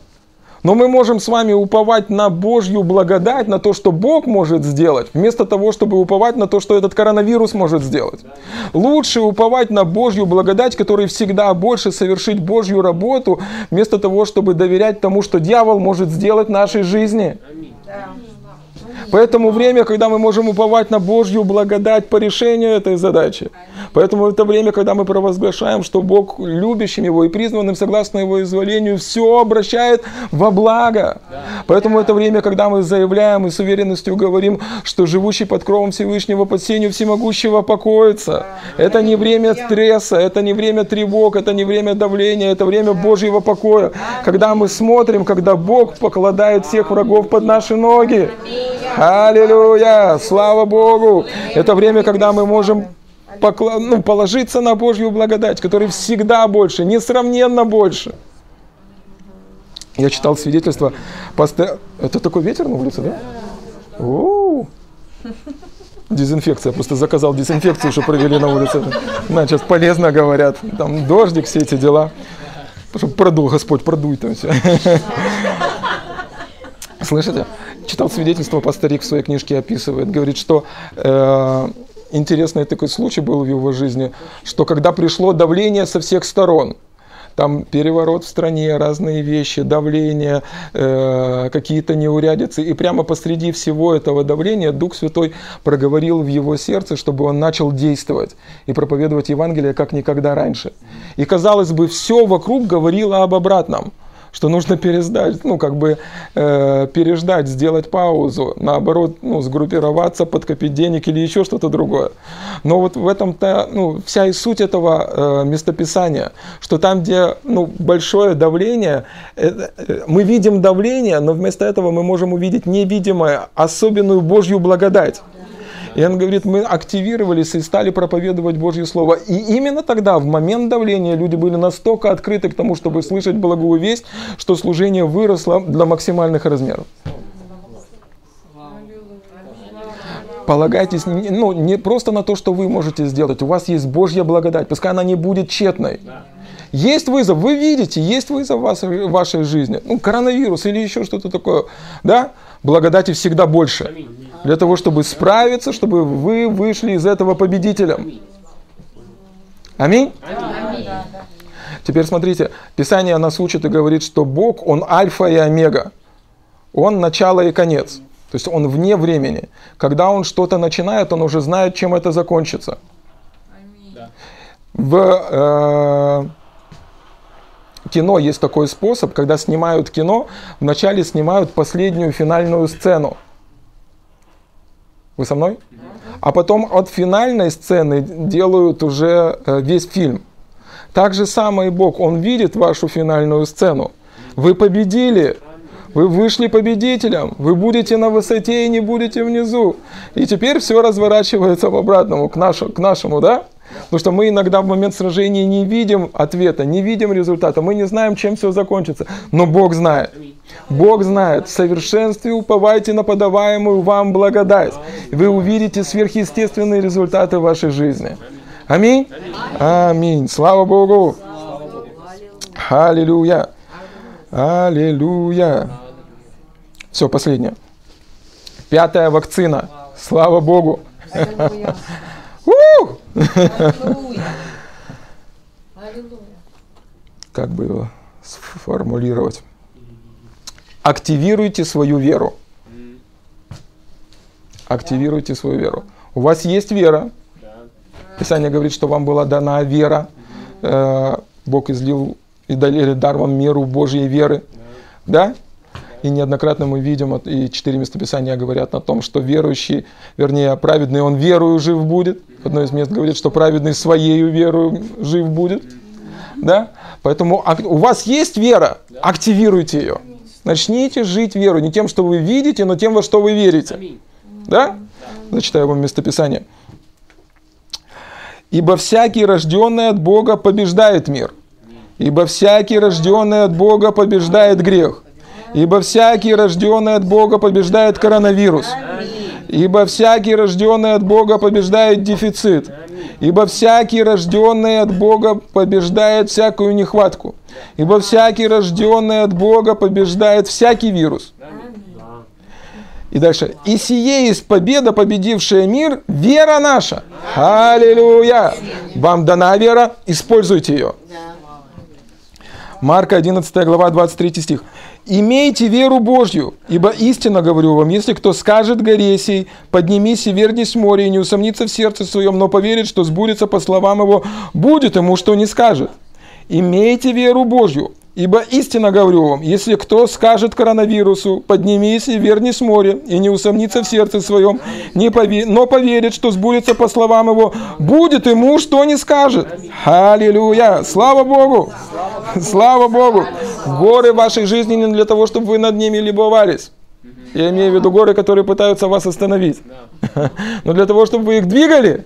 Но мы можем с вами уповать на Божью благодать, на то, что Бог может сделать, вместо того, чтобы уповать на то, что этот коронавирус может сделать. Лучше уповать на Божью благодать, который всегда больше совершить Божью работу, вместо того, чтобы доверять тому, что дьявол может сделать в нашей жизни. Поэтому время, когда мы можем уповать на Божью благодать по решению этой задачи. Поэтому это время, когда мы провозглашаем, что Бог любящим Его и призванным согласно Его изволению все обращает во благо. Поэтому это время, когда мы заявляем и с уверенностью говорим, что живущий под кровом Всевышнего, под сенью всемогущего покоится. Это не время стресса, это не время тревог, это не время давления, это время Божьего покоя. Когда мы смотрим, когда Бог покладает всех врагов под наши ноги. Аллилуйя! Слава Богу! Это время, когда мы можем покла... ну, положиться на Божью благодать, которая всегда больше, несравненно больше. Я читал свидетельство. Посто... Это такой ветер на улице, да? У-у-у. Дезинфекция. Просто заказал дезинфекцию, что провели на улице. На, сейчас полезно говорят. Там дождик, все эти дела. Чтобы продул, Господь, продуй там все. Слышите? Читал свидетельство, пасторик в своей книжке описывает. Говорит, что э, интересный такой случай был в его жизни, что когда пришло давление со всех сторон, там переворот в стране, разные вещи, давление, э, какие-то неурядицы. И прямо посреди всего этого давления Дух Святой проговорил в его сердце, чтобы он начал действовать и проповедовать Евангелие как никогда раньше. И казалось бы, все вокруг говорило об обратном что нужно переждать, ну, как бы э, переждать, сделать паузу, наоборот, ну, сгруппироваться, подкопить денег или еще что-то другое. Но вот в этом-то, ну, вся и суть этого э, местописания, что там, где, ну, большое давление, э, э, мы видим давление, но вместо этого мы можем увидеть невидимое, особенную Божью благодать. И он говорит, мы активировались и стали проповедовать Божье Слово. И именно тогда, в момент давления, люди были настолько открыты к тому, чтобы слышать благую весть, что служение выросло до максимальных размеров. Полагайтесь ну, не просто на то, что вы можете сделать. У вас есть Божья благодать. Пускай она не будет тщетной. Есть вызов, вы видите, есть вызов в в вашей жизни. Ну, коронавирус или еще что-то такое. Да? Благодати всегда больше для того, чтобы справиться, чтобы вы вышли из этого победителем. Аминь? Аминь. Теперь смотрите, Писание нас учит и говорит, что Бог, Он альфа и омега. Он начало и конец. То есть Он вне времени. Когда Он что-то начинает, Он уже знает, чем это закончится. В э, кино есть такой способ, когда снимают кино, вначале снимают последнюю финальную сцену. Вы со мной? А потом от финальной сцены делают уже э, весь фильм. Так же самое и Бог, Он видит вашу финальную сцену. Вы победили, вы вышли победителем, вы будете на высоте и не будете внизу. И теперь все разворачивается в обратному, к, нашу, к нашему, да? Потому что мы иногда в момент сражения не видим ответа, не видим результата, мы не знаем, чем все закончится. Но Бог знает. Бог знает. В совершенстве уповайте на подаваемую вам благодать. Вы увидите сверхъестественные результаты вашей жизни. Аминь. Аминь. Слава Богу. Аллилуйя. Аллилуйя. Все, последнее. Пятая вакцина. Слава Богу. Как бы его сформулировать? Активируйте свою веру. Активируйте свою веру. У вас есть вера. Писание говорит, что вам была дана вера. Э, Бог излил и дали дар вам меру Божьей веры. Да? И неоднократно мы видим, и четыре местописания говорят о том, что верующий, вернее, праведный, он верою жив будет. Одно из мест говорит, что праведный своей верою жив будет. Да? Поэтому у вас есть вера, активируйте ее. Начните жить верой, не тем, что вы видите, но тем, во что вы верите. Да? Зачитаю вам местописание. Ибо всякий рожденный от Бога побеждает мир. Ибо всякий рожденный от Бога побеждает грех. Ибо всякий рожденный от Бога побеждает коронавирус. Ибо всякий рожденный от Бога побеждает дефицит. Ибо всякий рожденный от Бога побеждает всякую нехватку. Ибо всякий рожденный от Бога побеждает всякий вирус. И дальше. И сие есть победа, победившая мир, вера наша. Аллилуйя. Вам дана вера, используйте ее. Марка 11 глава 23 стих. «Имейте веру Божью, ибо истинно говорю вам, если кто скажет горе сей, поднимись и вернись в море, и не усомнится в сердце своем, но поверит, что сбудется по словам его, будет ему, что не скажет. Имейте веру Божью, Ибо истинно говорю вам, если кто скажет коронавирусу, поднимись и вернись в море, и не усомнится в сердце своем, не пове... но поверит, что сбудется по словам его, будет ему, что не скажет. Аллилуйя! Слава Богу! Слава Богу! Горы вашей жизни не для того, чтобы вы над ними любовались. Я имею в виду горы, которые пытаются вас остановить. Но для того, чтобы вы их двигали.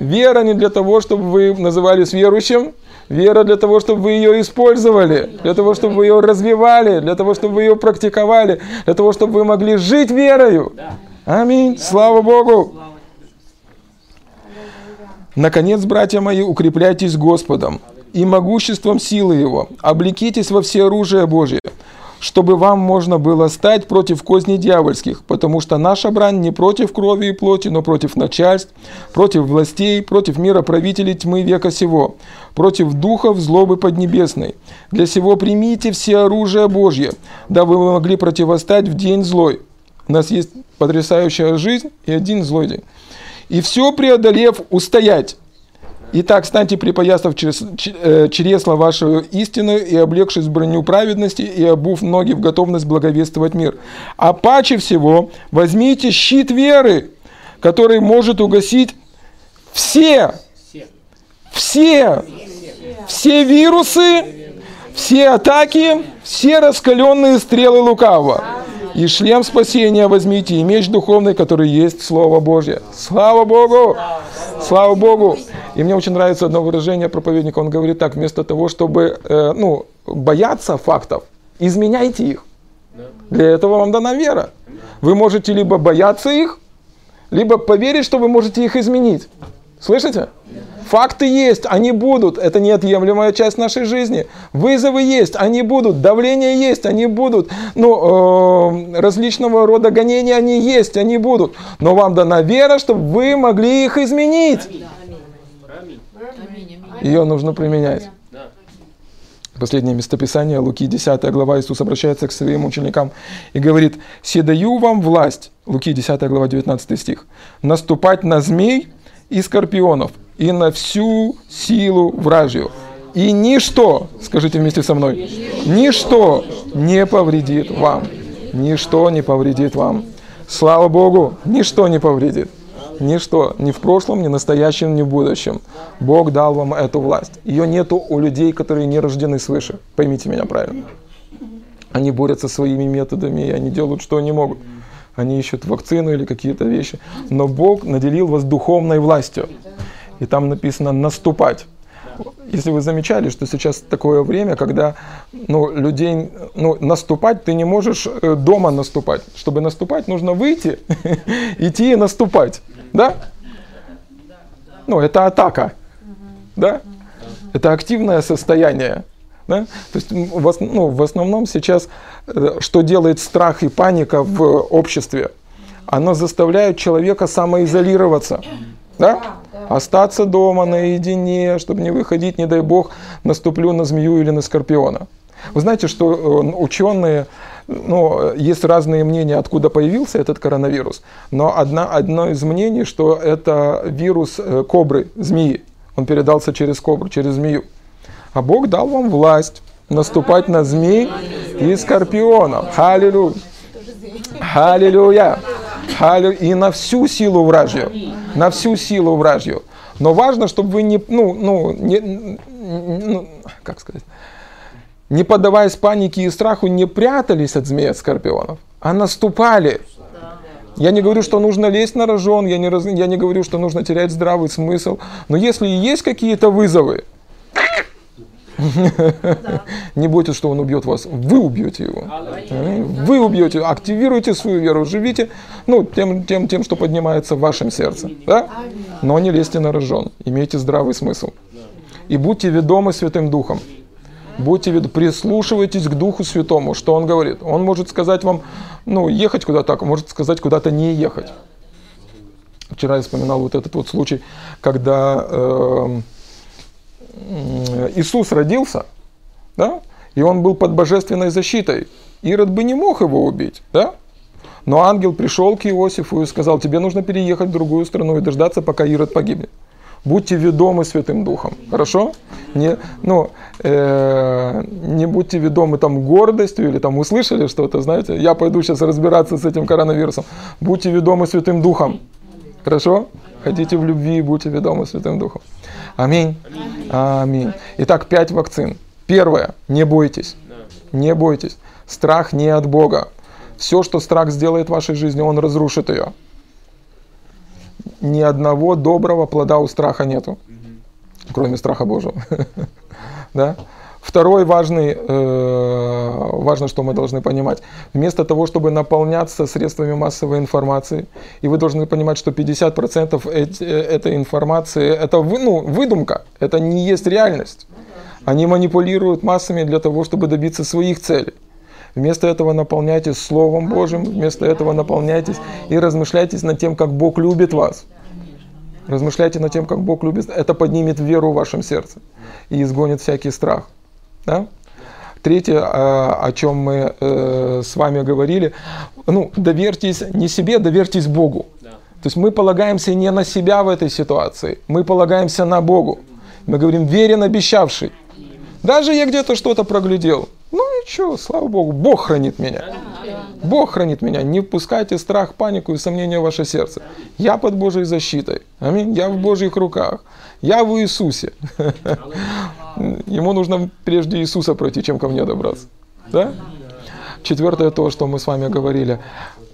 Вера не для того, чтобы вы назывались верующим, Вера для того, чтобы вы ее использовали, для того, чтобы вы ее развивали, для того, чтобы вы ее практиковали, для того, чтобы вы могли жить верою. Аминь. Слава Богу. Наконец, братья мои, укрепляйтесь Господом и могуществом силы Его. Облекитесь во все оружие Божие, чтобы вам можно было стать против козней дьявольских, потому что наша брань не против крови и плоти, но против начальств, против властей, против мира правителей тьмы века сего, против духов злобы поднебесной. Для сего примите все оружие Божье, да вы могли противостать в день злой. У нас есть потрясающая жизнь и один злой день. И все преодолев, устоять. Итак, станьте припоясав э, чресла вашу истину и облегшись в броню праведности и обув ноги в готовность благовествовать мир. А паче всего возьмите щит веры, который может угасить все, все, все вирусы, все атаки, все раскаленные стрелы лукавого. И шлем спасения возьмите, и меч духовный, который есть Слово Божье. Слава Богу! Слава Богу! И мне очень нравится одно выражение проповедника. Он говорит так, вместо того, чтобы э, ну, бояться фактов, изменяйте их. Для этого вам дана вера. Вы можете либо бояться их, либо поверить, что вы можете их изменить. Слышите? Факты есть, они будут. Это неотъемлемая часть нашей жизни. Вызовы есть, они будут. Давление есть, они будут. Ну, э, различного рода гонения они есть, они будут. Но вам дана вера, чтобы вы могли их изменить. Ее нужно применять. Последнее местописание, Луки 10 глава, Иисус обращается к своим ученикам и говорит, «Се даю вам власть», Луки 10 глава, 19 стих, «наступать на змей и скорпионов, и на всю силу вражью, И ничто, скажите вместе со мной, ничто не повредит вам. Ничто не повредит вам. Слава Богу, ничто не повредит. Ничто, ни в прошлом, ни в настоящем, ни в будущем. Бог дал вам эту власть. Ее нету у людей, которые не рождены свыше. Поймите меня правильно. Они борются своими методами, и они делают, что они могут. Они ищут вакцину или какие-то вещи. Но Бог наделил вас духовной властью. И там написано «наступать». Если вы замечали, что сейчас такое время, когда ну, людей, ну, наступать ты не можешь э, дома наступать. Чтобы наступать, нужно выйти, идти и наступать. Да? Ну, это атака. Да? Это активное состояние. Да? То есть в, ну, в основном сейчас, э, что делает страх и паника в обществе? Оно заставляет человека самоизолироваться. Да? Остаться дома наедине, чтобы не выходить, не дай бог, наступлю на змею или на скорпиона. Вы знаете, что э, ученые, ну, есть разные мнения, откуда появился этот коронавирус, но одна, одно из мнений, что это вирус э, кобры, змеи. Он передался через кобру, через змею. А Бог дал вам власть наступать на змей и скорпионов. Аллилуйя. Аллилуйя. Аллилуйя. И на всю силу вражью. На всю силу вражью. Но важно, чтобы вы не, ну, ну, не, ну, как сказать, не поддаваясь панике и страху, не прятались от змея скорпионов, а наступали. Я не говорю, что нужно лезть на рожон, я не, раз, я не говорю, что нужно терять здравый смысл. Но если есть какие-то вызовы, не бойтесь, что он убьет вас. Вы убьете его. Вы убьете. Активируйте свою веру. Живите ну, тем, тем, тем, что поднимается в вашем сердце. Да? Но не лезьте на рожон. Имейте здравый смысл. И будьте ведомы Святым Духом. Будьте вед... прислушивайтесь к Духу Святому, что Он говорит. Он может сказать вам, ну, ехать куда-то, а может сказать куда-то не ехать. Вчера я вспоминал вот этот вот случай, когда э, Иисус родился, да, и он был под божественной защитой. Ирод бы не мог его убить, да? Но ангел пришел к Иосифу и сказал, тебе нужно переехать в другую страну и дождаться, пока Ирод погибнет. Будьте ведомы Святым Духом, хорошо? Не, ну, э, не будьте ведомы там гордостью или там услышали что-то, знаете, я пойду сейчас разбираться с этим коронавирусом. Будьте ведомы Святым Духом, хорошо? Хотите в любви, будьте ведомы Святым Духом. Аминь. Аминь. Итак, пять вакцин. Первое. Не бойтесь. Не бойтесь. Страх не от Бога. Все, что страх сделает в вашей жизни, он разрушит ее. Ни одного доброго плода у страха нету, кроме страха Божьего. Да? Второй важный, э, важно, что мы должны понимать. Вместо того, чтобы наполняться средствами массовой информации, и вы должны понимать, что 50% эти, э, этой информации это вы, ну, выдумка, это не есть реальность. Они манипулируют массами для того, чтобы добиться своих целей. Вместо этого наполняйтесь Словом Божьим, вместо этого наполняйтесь и размышляйте над тем, как Бог любит вас. Размышляйте над тем, как Бог любит. Это поднимет веру в вашем сердце и изгонит всякий страх. Да? Третье, а, о чем мы э, с вами говорили, ну, доверьтесь не себе, доверьтесь Богу. То есть мы полагаемся не на себя в этой ситуации, мы полагаемся на Богу. Мы говорим, верен обещавший. Даже я где-то что-то проглядел. И что, слава Богу, Бог хранит меня. Бог хранит меня. Не впускайте страх, панику и сомнения в ваше сердце. Я под Божьей защитой. Аминь. Я в Божьих руках. Я в Иисусе. Ему нужно прежде Иисуса пройти, чем ко мне добраться. Да? Четвертое то, что мы с вами говорили.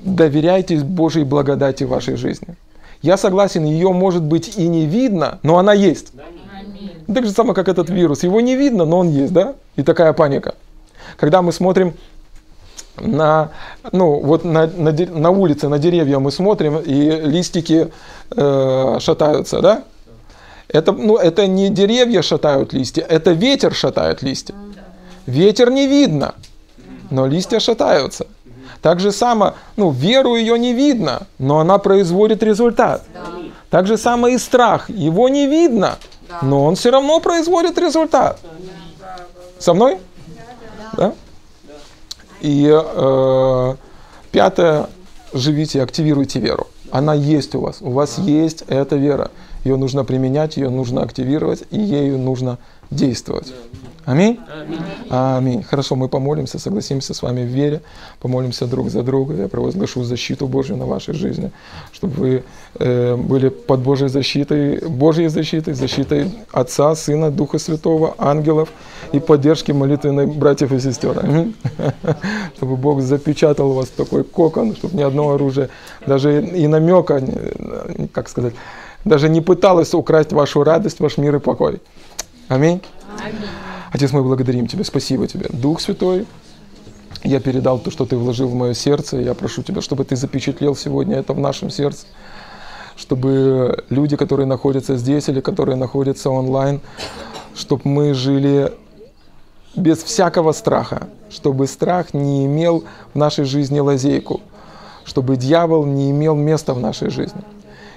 Доверяйтесь Божьей благодати в вашей жизни. Я согласен, ее может быть и не видно, но она есть. Так же самое, как этот вирус. Его не видно, но он есть, да? И такая паника. Когда мы смотрим на, ну, вот на, на, на улице, на деревья мы смотрим, и листики э, шатаются, да? Это, ну, это не деревья шатают листья, это ветер шатает листья. Ветер не видно, но листья шатаются. Так же само, ну, веру ее не видно, но она производит результат. Так же само и страх, его не видно, но он все равно производит результат. Со мной? Да? И э, пятое, живите, активируйте веру. Она есть у вас. У вас есть эта вера. Ее нужно применять, ее нужно активировать, и ею нужно действовать. Аминь? Аминь. Хорошо, мы помолимся, согласимся с вами в вере, помолимся друг за друга. Я провозглашу защиту Божью на вашей жизни, чтобы вы э, были под Божьей защитой, Божьей защитой, защитой Отца, Сына, Духа Святого, ангелов и поддержки молитвенной братьев и сестер. Аминь. Чтобы Бог запечатал вас в такой кокон, чтобы ни одно оружие, даже и намека, как сказать, даже не пыталось украсть вашу радость, ваш мир и покой. Аминь. Аминь. Отец, мы благодарим Тебя, спасибо Тебе. Дух Святой, я передал то, что Ты вложил в мое сердце. Я прошу Тебя, чтобы Ты запечатлел сегодня это в нашем сердце. Чтобы люди, которые находятся здесь или которые находятся онлайн, чтобы мы жили без всякого страха, чтобы страх не имел в нашей жизни лазейку, чтобы дьявол не имел места в нашей жизни.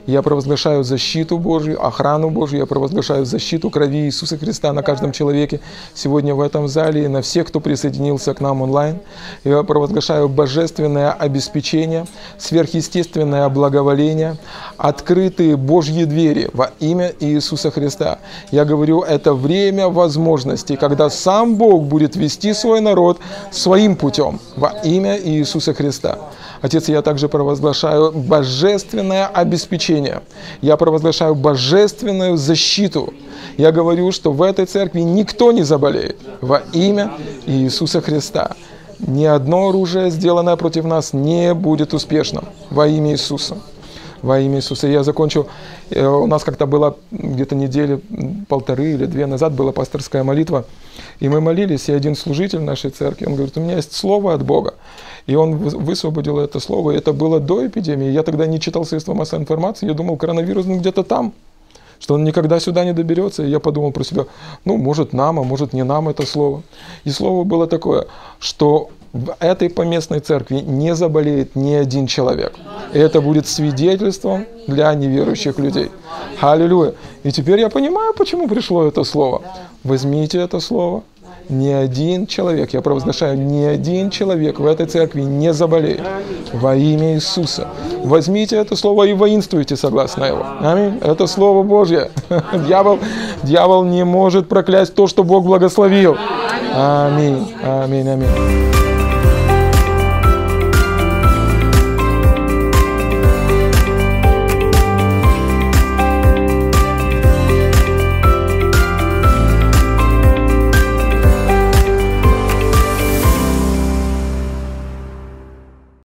Я провозглашаю защиту Божью, охрану Божью, я провозглашаю защиту крови Иисуса Христа на каждом человеке сегодня в этом зале и на всех, кто присоединился к нам онлайн. Я провозглашаю божественное обеспечение, сверхъестественное благоволение, открытые Божьи двери во имя Иисуса Христа. Я говорю, это время возможностей, когда сам Бог будет вести свой народ своим путем во имя Иисуса Христа. Отец, я также провозглашаю божественное обеспечение. Я провозглашаю божественную защиту. Я говорю, что в этой церкви никто не заболеет во имя Иисуса Христа. Ни одно оружие, сделанное против нас, не будет успешным во имя Иисуса во имя Иисуса. Я закончил, э, у нас как-то было где-то недели полторы или две назад была пасторская молитва, и мы молились, и один служитель нашей церкви, он говорит, у меня есть слово от Бога. И он высвободил это слово. Это было до эпидемии. Я тогда не читал средства массовой информации. Я думал, коронавирус ну, где-то там что он никогда сюда не доберется. И я подумал про себя, ну, может нам, а может не нам это слово. И слово было такое, что в этой поместной церкви не заболеет ни один человек. Это будет свидетельством для неверующих людей. Аллилуйя. И теперь я понимаю, почему пришло это слово. Возьмите это слово, ни один человек, я провозглашаю, ни один человек в этой церкви не заболеет во имя Иисуса. Возьмите это слово и воинствуйте согласно его. Аминь. Это слово Божье. Дьявол, дьявол не может проклясть то, что Бог благословил. Аминь. Аминь. Аминь.